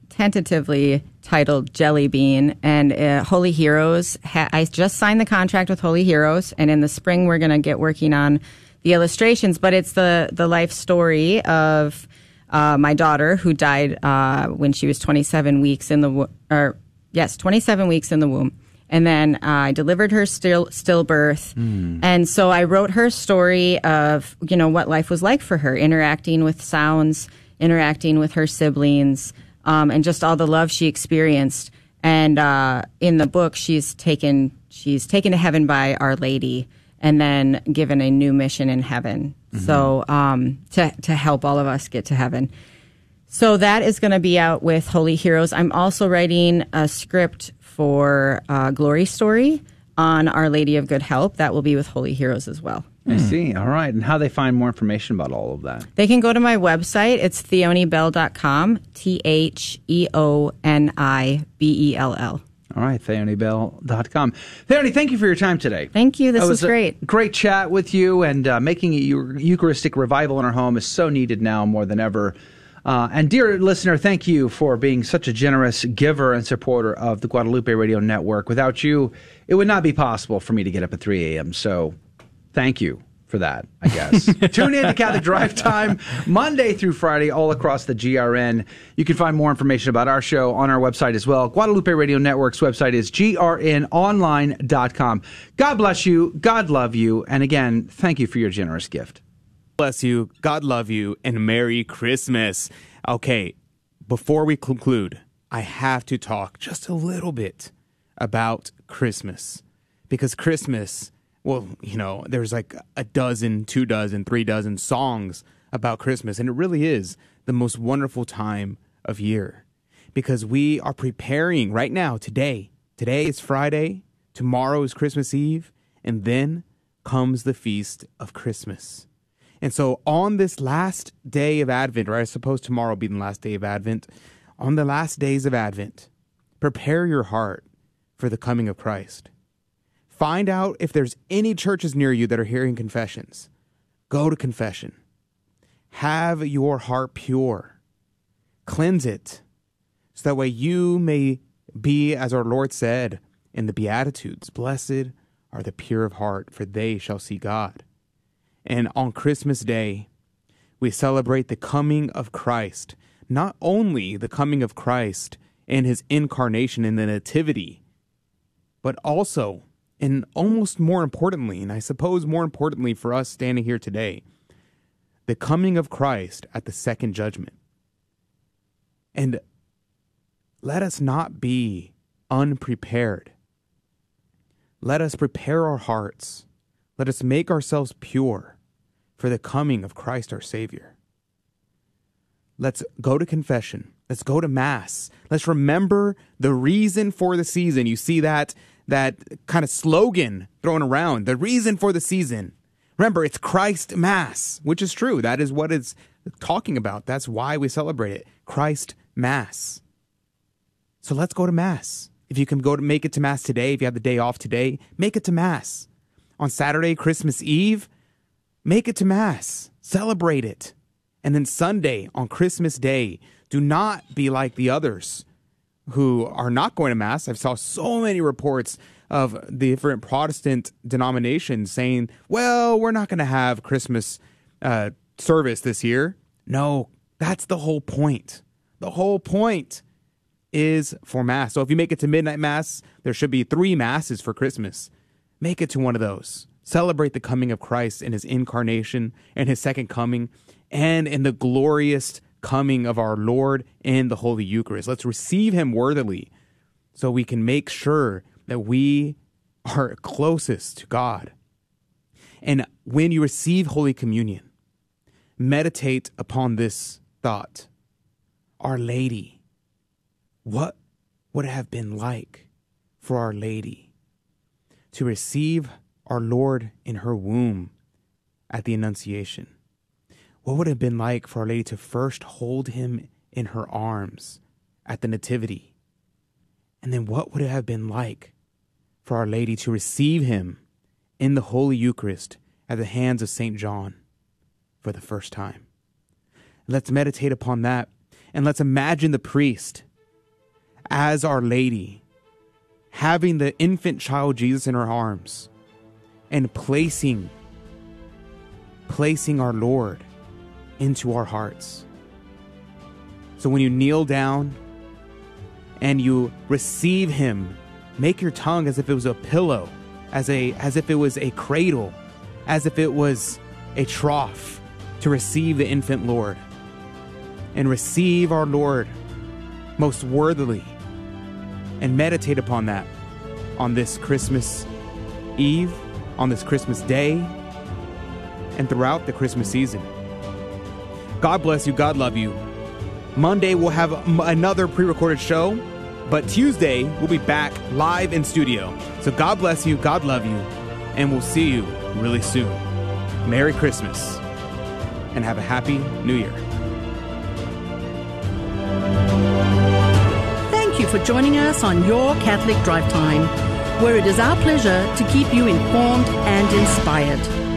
tentatively titled Jelly Bean and uh, Holy Heroes. Ha- I just signed the contract with Holy Heroes, and in the spring we're going to get working on the illustrations. But it's the the life story of uh, my daughter, who died uh, when she was 27 weeks in the wo- or yes, 27 weeks in the womb. And then uh, I delivered her still stillbirth, and so I wrote her story of you know what life was like for her, interacting with sounds, interacting with her siblings, um, and just all the love she experienced. And uh, in the book, she's taken she's taken to heaven by Our Lady, and then given a new mission in heaven. So um, to to help all of us get to heaven. So that is going to be out with Holy Heroes. I'm also writing a script for uh, Glory Story on Our Lady of Good Help. That will be with Holy Heroes as well. I see. All right. And how they find more information about all of that? They can go to my website. It's theonibell.com. T H E O N I B E L L. All right, theonibell.com. Theoni, thank you for your time today. Thank you. This That was great. Great chat with you, and uh, making a Eucharistic revival in our home is so needed now more than ever. Uh, and dear listener, thank you for being such a generous giver and supporter of the Guadalupe Radio Network. Without you, it would not be possible for me to get up at 3 a.m. So thank you for that, I guess. Tune in to Catholic Drive Time Monday through Friday all across the GRN. You can find more information about our show on our website as well. Guadalupe Radio Network's website is grnonline.com. God bless you. God love you. And again, thank you for your generous gift. Bless you. God love you. And Merry Christmas. Okay, before we conclude, I have to talk just a little bit about Christmas. Because Christmas, well, you know, there's like a dozen, two dozen, three dozen songs about Christmas. And it really is the most wonderful time of year. Because we are preparing right now, today. Today is Friday. Tomorrow is Christmas Eve. And then comes the feast of Christmas. And so on this last day of Advent, or I suppose tomorrow will be the last day of Advent, on the last days of Advent, prepare your heart for the coming of Christ. Find out if there's any churches near you that are hearing confessions. Go to confession. Have your heart pure. Cleanse it so that way you may be, as our Lord said in the Beatitudes, blessed are the pure of heart, for they shall see God. And on Christmas Day, we celebrate the coming of Christ, not only the coming of Christ and his incarnation in the Nativity, but also, and almost more importantly, and I suppose more importantly for us standing here today, the coming of Christ at the second judgment. And let us not be unprepared. Let us prepare our hearts. Let us make ourselves pure for the coming of Christ our Savior. Let's go to confession. Let's go to mass. Let's remember the reason for the season. You see that that kind of slogan thrown around, the reason for the season. Remember, it's Christ Mass, which is true. That is what it's talking about. That's why we celebrate it. Christ Mass. So let's go to Mass. If you can go to make it to Mass today, if you have the day off today, make it to Mass. On Saturday, Christmas Eve, make it to Mass. Celebrate it. And then Sunday, on Christmas Day, do not be like the others who are not going to Mass. I've saw so many reports of the different Protestant denominations saying, well, we're not going to have Christmas uh, service this year. No, that's the whole point. The whole point is for Mass. So if you make it to midnight Mass, there should be three Masses for Christmas. Make it to one of those. Celebrate the coming of Christ in his incarnation and his second coming and in the glorious coming of our Lord in the Holy Eucharist. Let's receive him worthily so we can make sure that we are closest to God. And when you receive Holy Communion, meditate upon this thought Our Lady, what would it have been like for Our Lady to receive our Lord in her womb at the Annunciation? What would it have been like for Our Lady to first hold him in her arms at the Nativity? And then what would it have been like for Our Lady to receive him in the Holy Eucharist at the hands of St. John for the first time? Let's meditate upon that and let's imagine the priest as Our Lady having the infant child Jesus in her arms and placing placing our Lord into our hearts So when you kneel down and you receive him, make your tongue as if it was a pillow, as a as if it was a cradle, as if it was a trough to receive the infant Lord. And receive our Lord most worthily and meditate upon that on this Christmas Eve, on this Christmas day, and throughout the Christmas season. God bless you. God love you. Monday, we'll have another pre recorded show, but Tuesday, we'll be back live in studio. So God bless you. God love you. And we'll see you really soon. Merry Christmas and have a happy new year. Thank you for joining us on Your Catholic Drive Time, where it is our pleasure to keep you informed and inspired.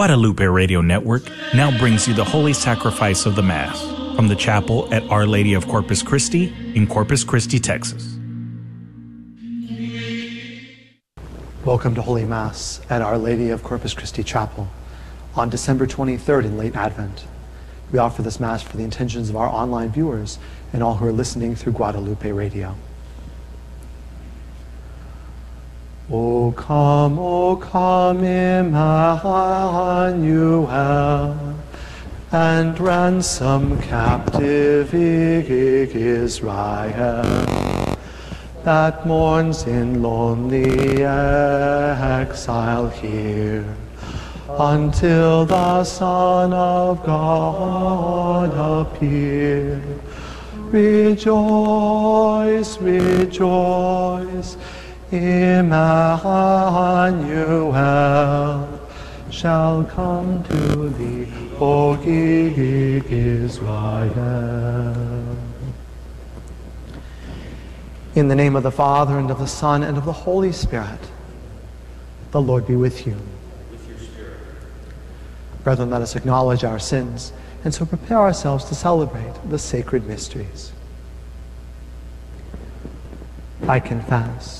Guadalupe Radio Network now brings you the Holy Sacrifice of the Mass from the chapel at Our Lady of Corpus Christi in Corpus Christi, Texas. Welcome to Holy Mass at Our Lady of Corpus Christi Chapel on December 23rd in late Advent. We offer this Mass for the intentions of our online viewers and all who are listening through Guadalupe Radio. O come, O come, Emmanuel, and ransom captive Israel that mourns in lonely exile here until the Son of God appear. Rejoice, rejoice, Emmanuel shall come to thee, O King Israel. In the name of the Father, and of the Son, and of the Holy Spirit, the Lord be with you. Brethren, let us acknowledge our sins and so prepare ourselves to celebrate the sacred mysteries. I confess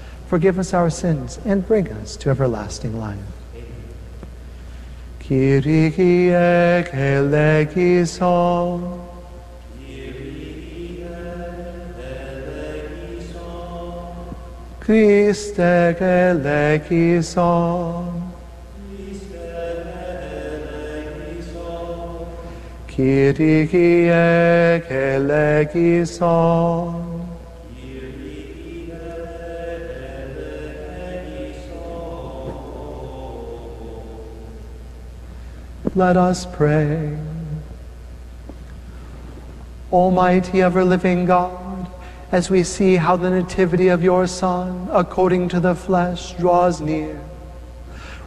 forgive us our sins, and bring us to everlasting life. Kyrie eleison. Christe eleison. Kyrie eleison. Let us pray. Almighty ever living God, as we see how the nativity of your Son, according to the flesh, draws near,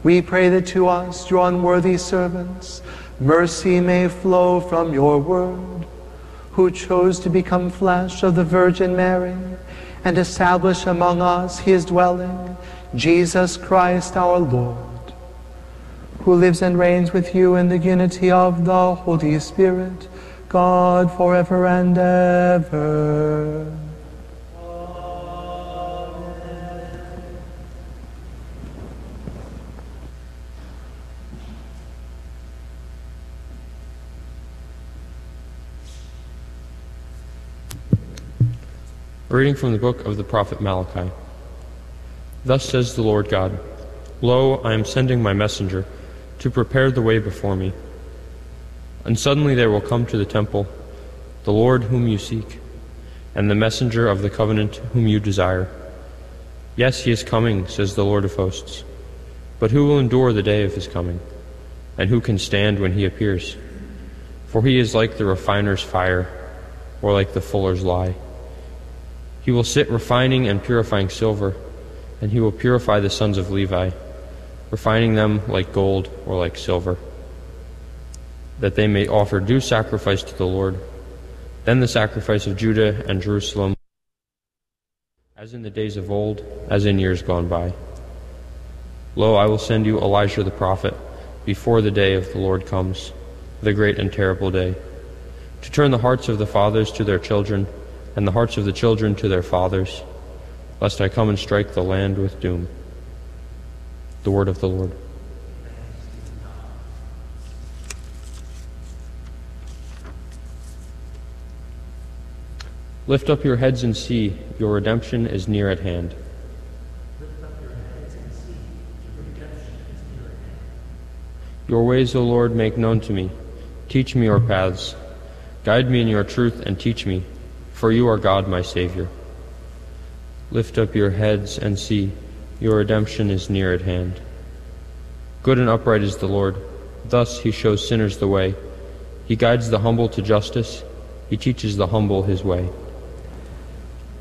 we pray that to us, your unworthy servants, mercy may flow from your word, who chose to become flesh of the Virgin Mary and establish among us his dwelling, Jesus Christ our Lord who lives and reigns with you in the unity of the Holy Spirit, God forever and ever. Reading from the book of the prophet Malachi. Thus says the Lord God Lo, I am sending my messenger to prepare the way before me. And suddenly there will come to the temple the Lord whom you seek, and the messenger of the covenant whom you desire. Yes, he is coming, says the Lord of hosts. But who will endure the day of his coming? And who can stand when he appears? For he is like the refiner's fire, or like the fuller's lye. He will sit refining and purifying silver, and he will purify the sons of Levi, refining them like gold or like silver, that they may offer due sacrifice to the Lord. Then the sacrifice of Judah and Jerusalem, as in the days of old, as in years gone by. Lo, I will send you Elijah the prophet before the day of the Lord comes, the great and terrible day, to turn the hearts of the fathers to their children, and the hearts of the children to their fathers, lest I come and strike the land with doom. The word of the Lord. Lift up your heads and see, your redemption is near at hand. Your ways, O Lord, make known to me. Teach me your paths. Guide me in your truth and teach me, for you are God, my Savior. Lift up your heads and see, your redemption is near at hand. Good and upright is the Lord. Thus he shows sinners the way. He guides the humble to justice. He teaches the humble his way.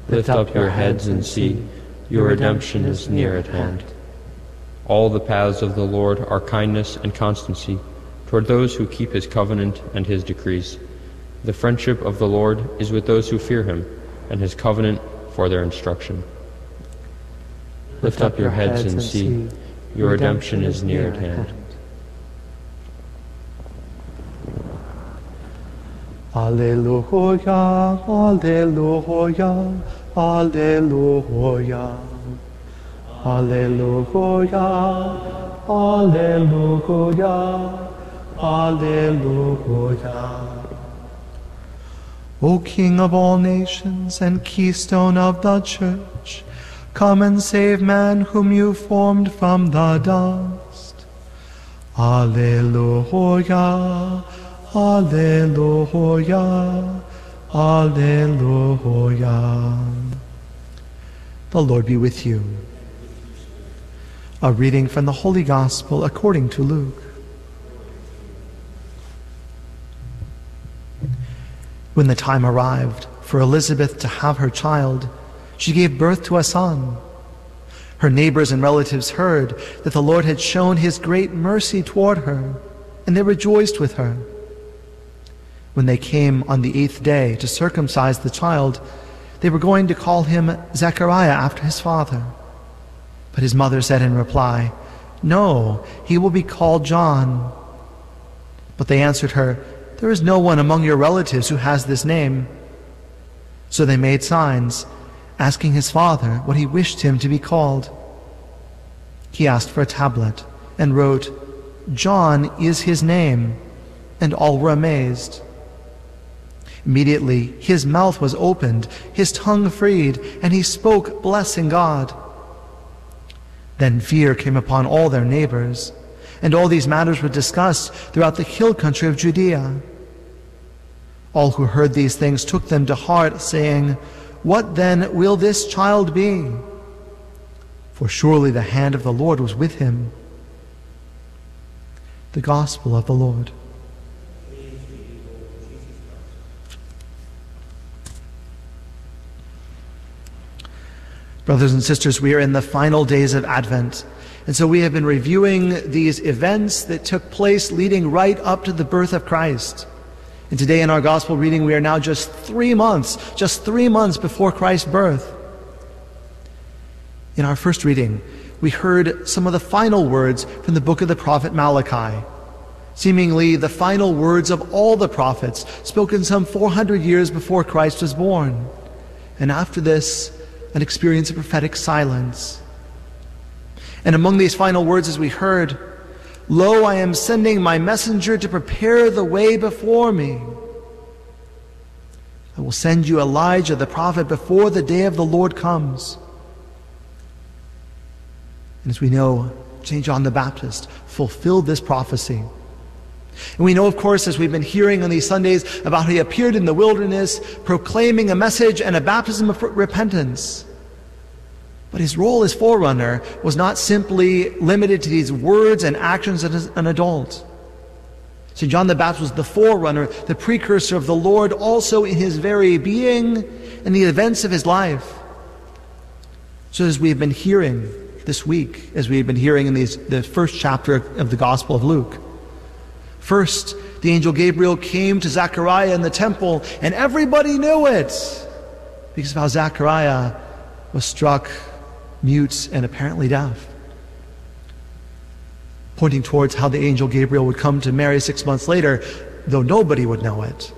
Lift up your heads and see, your redemption is near at hand. All the paths of the Lord are kindness and constancy toward those who keep his covenant and his decrees. The friendship of the Lord is with those who fear him, and his covenant for their instruction. Lift up your heads and see, your redemption is near at hand. Alleluia, Alleluia, Alleluia. Alleluia, Alleluia, Alleluia. O King of all nations and keystone of the church, come and save man whom you formed from the dust. Alleluia, Alleluia, Alleluia. The Lord be with you. A reading from the Holy Gospel according to Luke. When the time arrived for Elizabeth to have her child, she gave birth to a son. Her neighbors and relatives heard that the Lord had shown his great mercy toward her, and they rejoiced with her. When they came on the eighth day to circumcise the child, they were going to call him Zechariah after his father. But his mother said in reply, No, he will be called John. But they answered her, There is no one among your relatives who has this name. So they made signs, asking his father what he wished him to be called. He asked for a tablet and wrote, John is his name. And all were amazed. Immediately his mouth was opened, his tongue freed, and he spoke, blessing God. Then fear came upon all their neighbors, and all these matters were discussed throughout the hill country of Judea. All who heard these things took them to heart, saying, What then will this child be? For surely the hand of the Lord was with him. The Gospel of the Lord. Brothers and sisters, we are in the final days of Advent. And so we have been reviewing these events that took place leading right up to the birth of Christ. And today in our gospel reading, we are now just three months, just three months before Christ's birth. In our first reading, we heard some of the final words from the book of the prophet Malachi, seemingly the final words of all the prophets, spoken some 400 years before Christ was born. And after this, an experience of prophetic silence. And among these final words, as we heard, Lo, I am sending my messenger to prepare the way before me. I will send you Elijah the prophet before the day of the Lord comes. And as we know, St. John the Baptist, fulfilled this prophecy. And we know, of course, as we've been hearing on these Sundays, about how he appeared in the wilderness proclaiming a message and a baptism of repentance. But his role as forerunner was not simply limited to these words and actions as an adult. St. John the Baptist was the forerunner, the precursor of the Lord, also in his very being and the events of his life. So, as we have been hearing this week, as we have been hearing in these, the first chapter of the Gospel of Luke, first the angel Gabriel came to Zechariah in the temple, and everybody knew it because of how Zechariah was struck mute and apparently deaf pointing towards how the angel Gabriel would come to Mary six months later, though nobody would know it.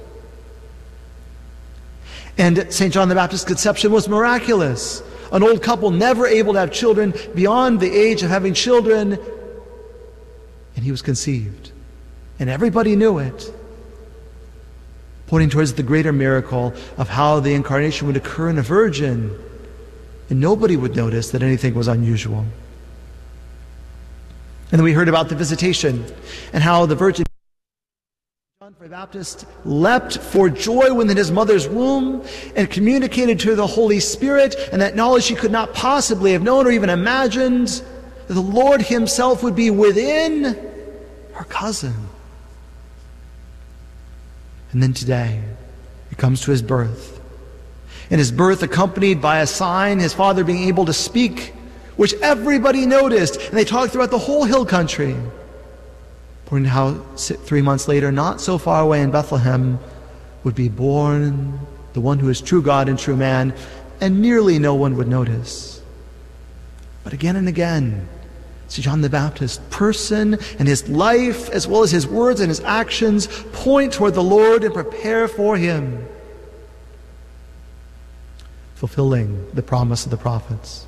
And St. John the Baptist's conception was miraculous. An old couple never able to have children beyond the age of having children, and he was conceived. And everybody knew it. Pointing towards the greater miracle of how the incarnation would occur in a virgin, and nobody would notice that anything was unusual. And then we heard about the visitation and how the Virgin John the Baptist leapt for joy within his mother's womb and communicated to the Holy Spirit and that knowledge she could not possibly have known or even imagined that the Lord himself would be within her cousin. And then today, it comes to his birth. And his birth accompanied by a sign, his father being able to speak which everybody noticed, and they talked throughout the whole hill country. Pointing how three months later, not so far away in Bethlehem, would be born the one who is true God and true man, and nearly no one would notice. But again and again, see John the Baptist, person and his life, as well as his words and his actions, point toward the Lord and prepare for him, fulfilling the promise of the prophets.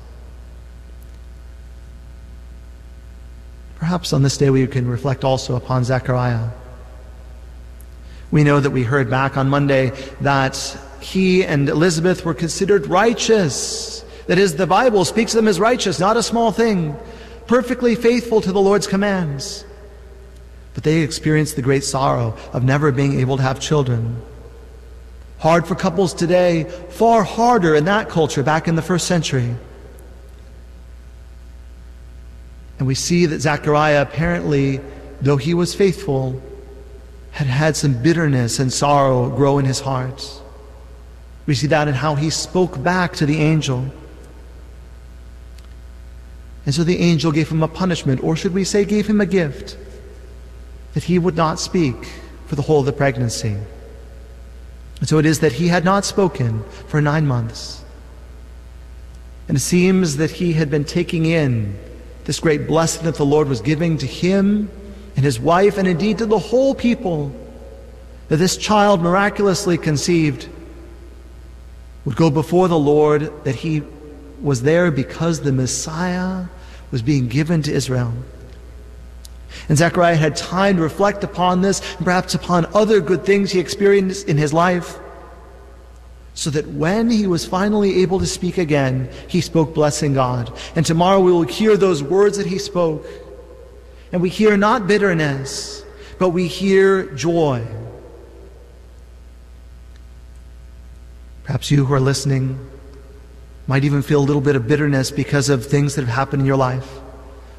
Perhaps on this day we can reflect also upon Zechariah. We know that we heard back on Monday that he and Elizabeth were considered righteous. That is, the Bible speaks of them as righteous, not a small thing, perfectly faithful to the Lord's commands. But they experienced the great sorrow of never being able to have children. Hard for couples today, far harder in that culture back in the first century. And we see that Zechariah apparently, though he was faithful, had had some bitterness and sorrow grow in his heart. We see that in how he spoke back to the angel. And so the angel gave him a punishment, or should we say, gave him a gift, that he would not speak for the whole of the pregnancy. And so it is that he had not spoken for nine months. And it seems that he had been taking in this great blessing that the Lord was giving to him and his wife, and indeed to the whole people, that this child miraculously conceived would go before the Lord, that he was there because the Messiah was being given to Israel. And Zechariah had time to reflect upon this, and perhaps upon other good things he experienced in his life so that when he was finally able to speak again, he spoke blessing God. And tomorrow we will hear those words that he spoke. And we hear not bitterness, but we hear joy. Perhaps you who are listening might even feel a little bit of bitterness because of things that have happened in your life.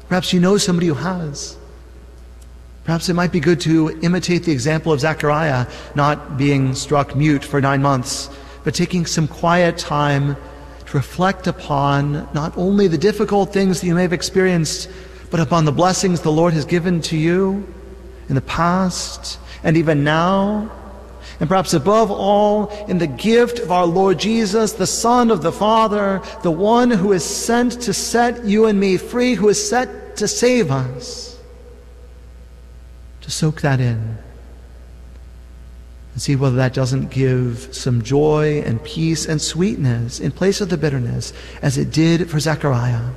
Perhaps you know somebody who has. Perhaps it might be good to imitate the example of Zechariah, not being struck mute for nine months, but taking some quiet time to reflect upon not only the difficult things that you may have experienced, but upon the blessings the Lord has given to you in the past and even now. And perhaps above all, in the gift of our Lord Jesus, the Son of the Father, the one who is sent to set you and me free, who is set to save us. Soak that in and see whether that doesn't give some joy and peace and sweetness in place of the bitterness as it did for Zechariah.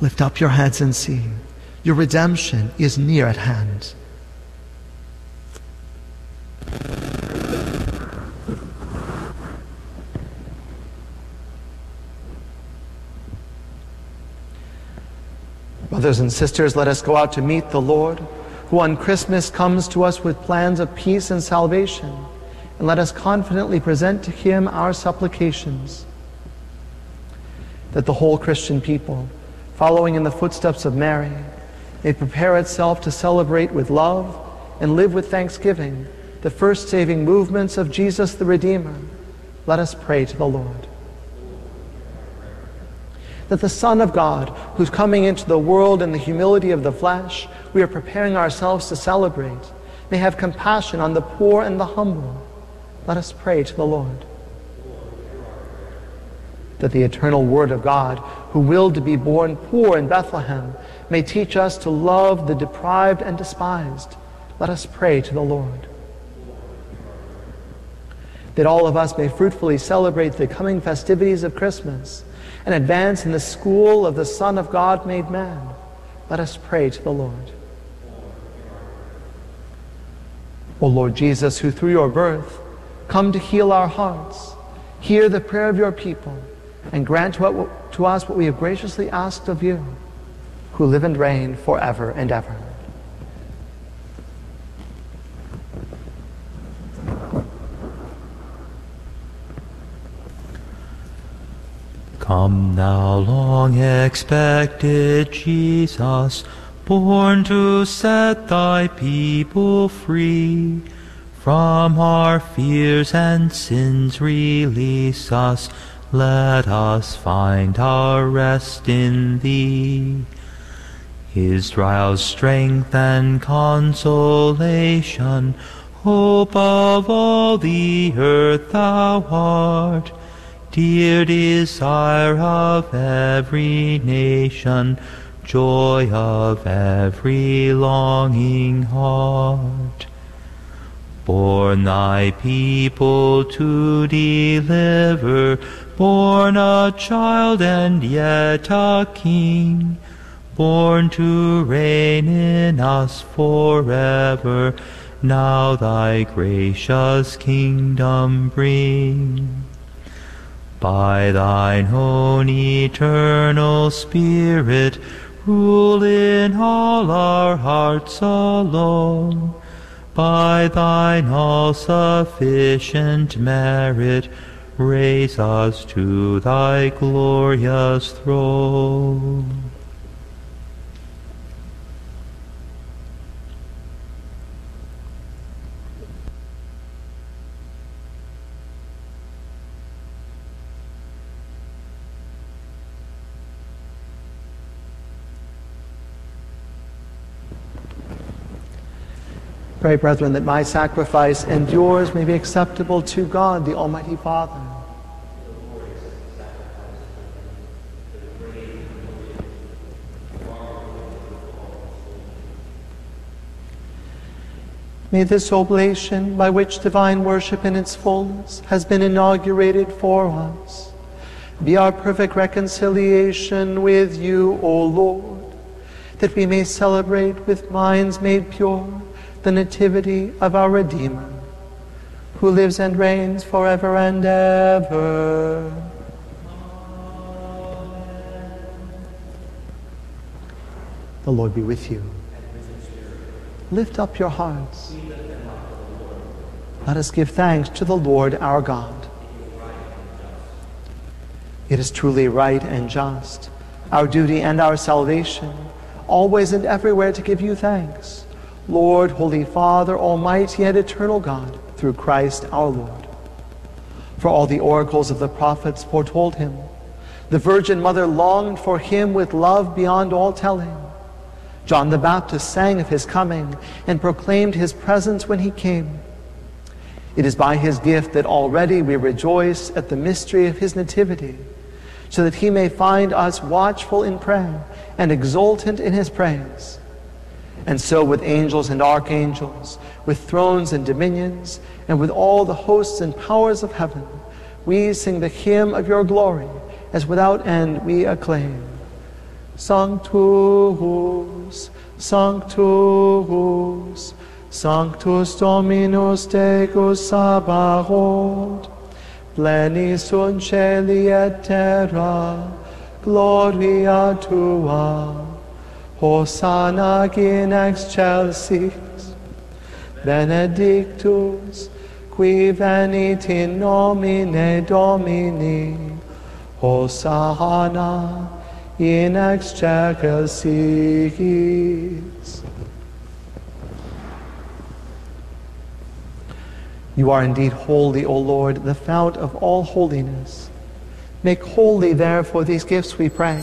Lift up your heads and see. Your redemption is near at hand. Brothers and sisters, let us go out to meet the Lord, who on Christmas comes to us with plans of peace and salvation, and let us confidently present to him our supplications. That the whole Christian people, following in the footsteps of Mary, may prepare itself to celebrate with love and live with thanksgiving the first saving movements of Jesus the Redeemer. Let us pray to the Lord that the Son of God, who's coming into the world in the humility of the flesh, we are preparing ourselves to celebrate, may have compassion on the poor and the humble. Let us pray to the Lord. That the eternal Word of God, who willed to be born poor in Bethlehem, may teach us to love the deprived and despised. Let us pray to the Lord. That all of us may fruitfully celebrate the coming festivities of Christmas and advance in the school of the Son of God made man. Let us pray to the Lord. O Lord Jesus, who through your birth come to heal our hearts, hear the prayer of your people and grant to us what we have graciously asked of you, who live and reign forever and ever. Come thou long expected Jesus, born to set thy people free. From our fears and sins release us, let us find our rest in thee. Israel's strength and consolation, hope of all the earth thou art dear desire of every nation, joy of every longing heart. Born thy people to deliver, born a child and yet a king, born to reign in us forever, now thy gracious kingdom bring. By thine own eternal Spirit, rule in all our hearts alone. By thine all sufficient merit, raise us to thy glorious throne. Pray, brethren, that my sacrifice and yours may be acceptable to God, the Almighty Father. May this oblation, by which divine worship in its fullness has been inaugurated for us, be our perfect reconciliation with you, O Lord, that we may celebrate with minds made pure the nativity of our Redeemer, who lives and reigns forever and ever. The Lord be with you. Lift up your hearts. Let us give thanks to the Lord our God. It is truly right and just, our duty and our salvation, always and everywhere to give you thanks, Lord, Holy Father, Almighty and Eternal God, through Christ our Lord. For all the oracles of the prophets foretold him. The Virgin Mother longed for him with love beyond all telling. John the Baptist sang of his coming and proclaimed his presence when he came. It is by his gift that already we rejoice at the mystery of his nativity, so that he may find us watchful in prayer and exultant in his praise. And so with angels and archangels, with thrones and dominions, and with all the hosts and powers of heaven, we sing the hymn of your glory, as without end we acclaim. Sanctus, Sanctus, Sanctus Dominus Deus Sabaoth, pleni sunt celi et terra, gloria tua, Hosanna in excelsis, benedictus, qui venit in nomine Domini, Hosanna in excelsis. You are indeed holy, O Lord, the fount of all holiness. Make holy, therefore, these gifts, we pray,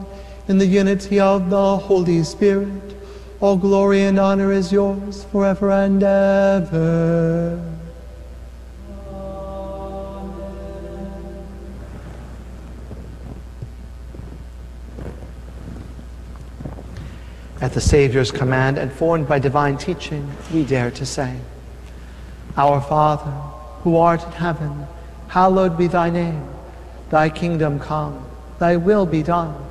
in the unity of the Holy Spirit, all glory and honor is yours forever and ever. At the Savior's command and formed by divine teaching, we dare to say, Our Father, who art in heaven, hallowed be thy name. Thy kingdom come, thy will be done,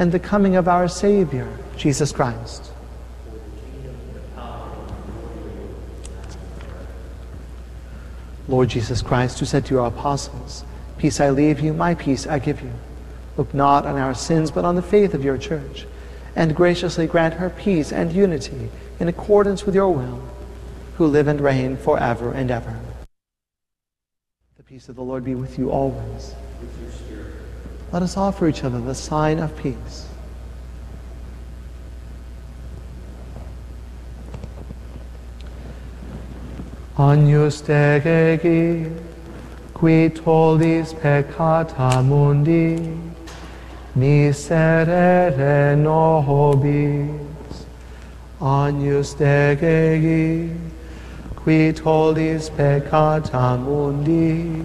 and the coming of our Savior, Jesus Christ. Lord Jesus Christ, who said to your apostles, Peace I leave you, my peace I give you. Look not on our sins, but on the faith of your church and graciously grant her peace and unity in accordance with your will, who live and reign forever and ever. The peace of the Lord be with you always. Let us offer each other the sign of peace. Agnus Dei, qui tollis peccata mundi, miserere nobis. Agnus Dei, qui tollis peccata mundi,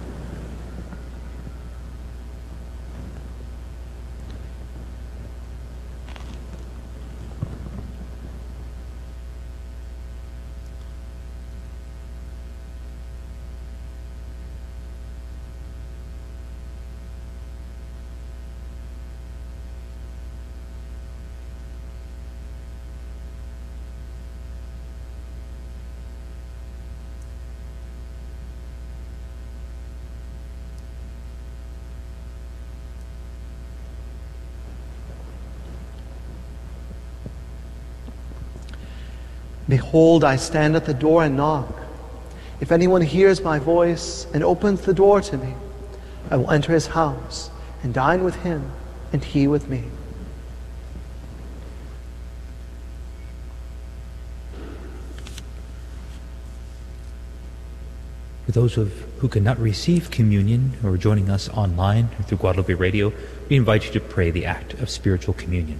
Behold, I stand at the door and knock. If anyone hears my voice and opens the door to me, I will enter his house and dine with him, and he with me. For those of who cannot receive communion or are joining us online or through Guadalupe Radio, we invite you to pray the act of spiritual communion.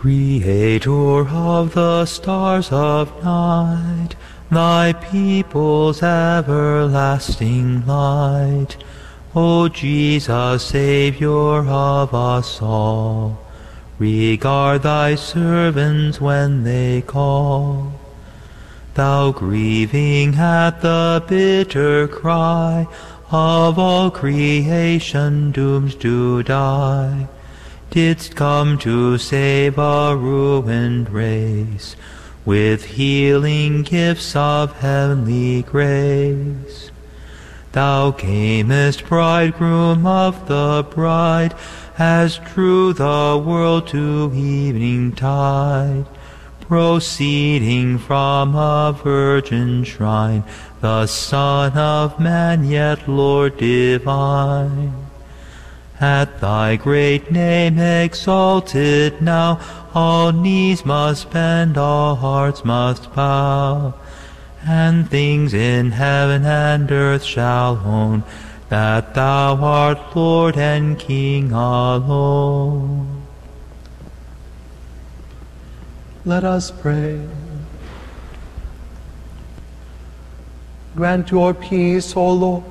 Creator of the stars of night, thy people's everlasting light, O Jesus, Savior of us all, regard thy servants when they call. Thou grieving at the bitter cry of all creation doomed to die, didst come to save a ruined race with healing gifts of heavenly grace. Thou camest, bridegroom of the bride, as drew the world to evening tide, proceeding from a virgin shrine, the Son of Man, yet Lord divine. At thy great name exalted now, all knees must bend, all hearts must bow, and things in heaven and earth shall own that thou art Lord and King alone. Let us pray. Grant your peace, O Lord,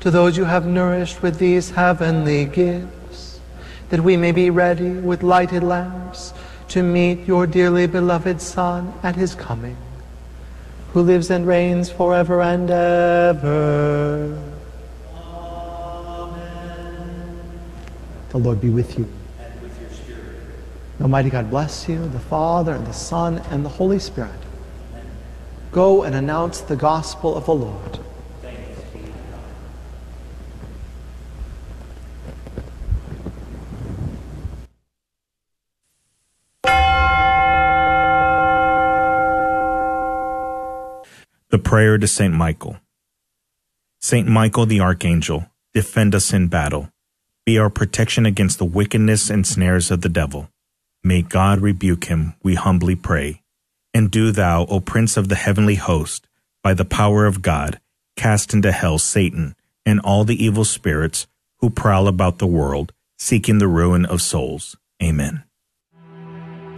to those you have nourished with these heavenly gifts, that we may be ready with lighted lamps to meet your dearly beloved Son at his coming, who lives and reigns forever and ever. Amen. The Lord be with you. And with your spirit. Almighty God bless you, the Father, and the Son, and the Holy Spirit. Go and announce the gospel of the Lord. Prayer to St. Michael. Saint Michael the Archangel, defend us in battle. Be our protection against the wickedness and snares of the devil. May God rebuke him, we humbly pray. And do thou, O Prince of the heavenly host, by the power of God, cast into hell Satan and all the evil spirits who prowl about the world, seeking the ruin of souls. Amen.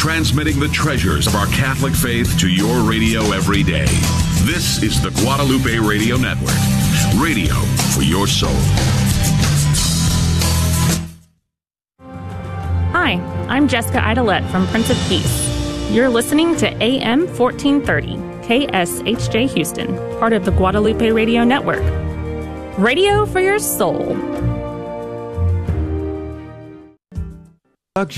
Transmitting the treasures of our Catholic faith to your radio every day. This is the Guadalupe Radio Network. Radio for your soul. Hi, I'm Jessica Idolette from Prince of Peace. You're listening to AM 1430, KSHJ Houston, part of the Guadalupe Radio Network. Radio for your soul.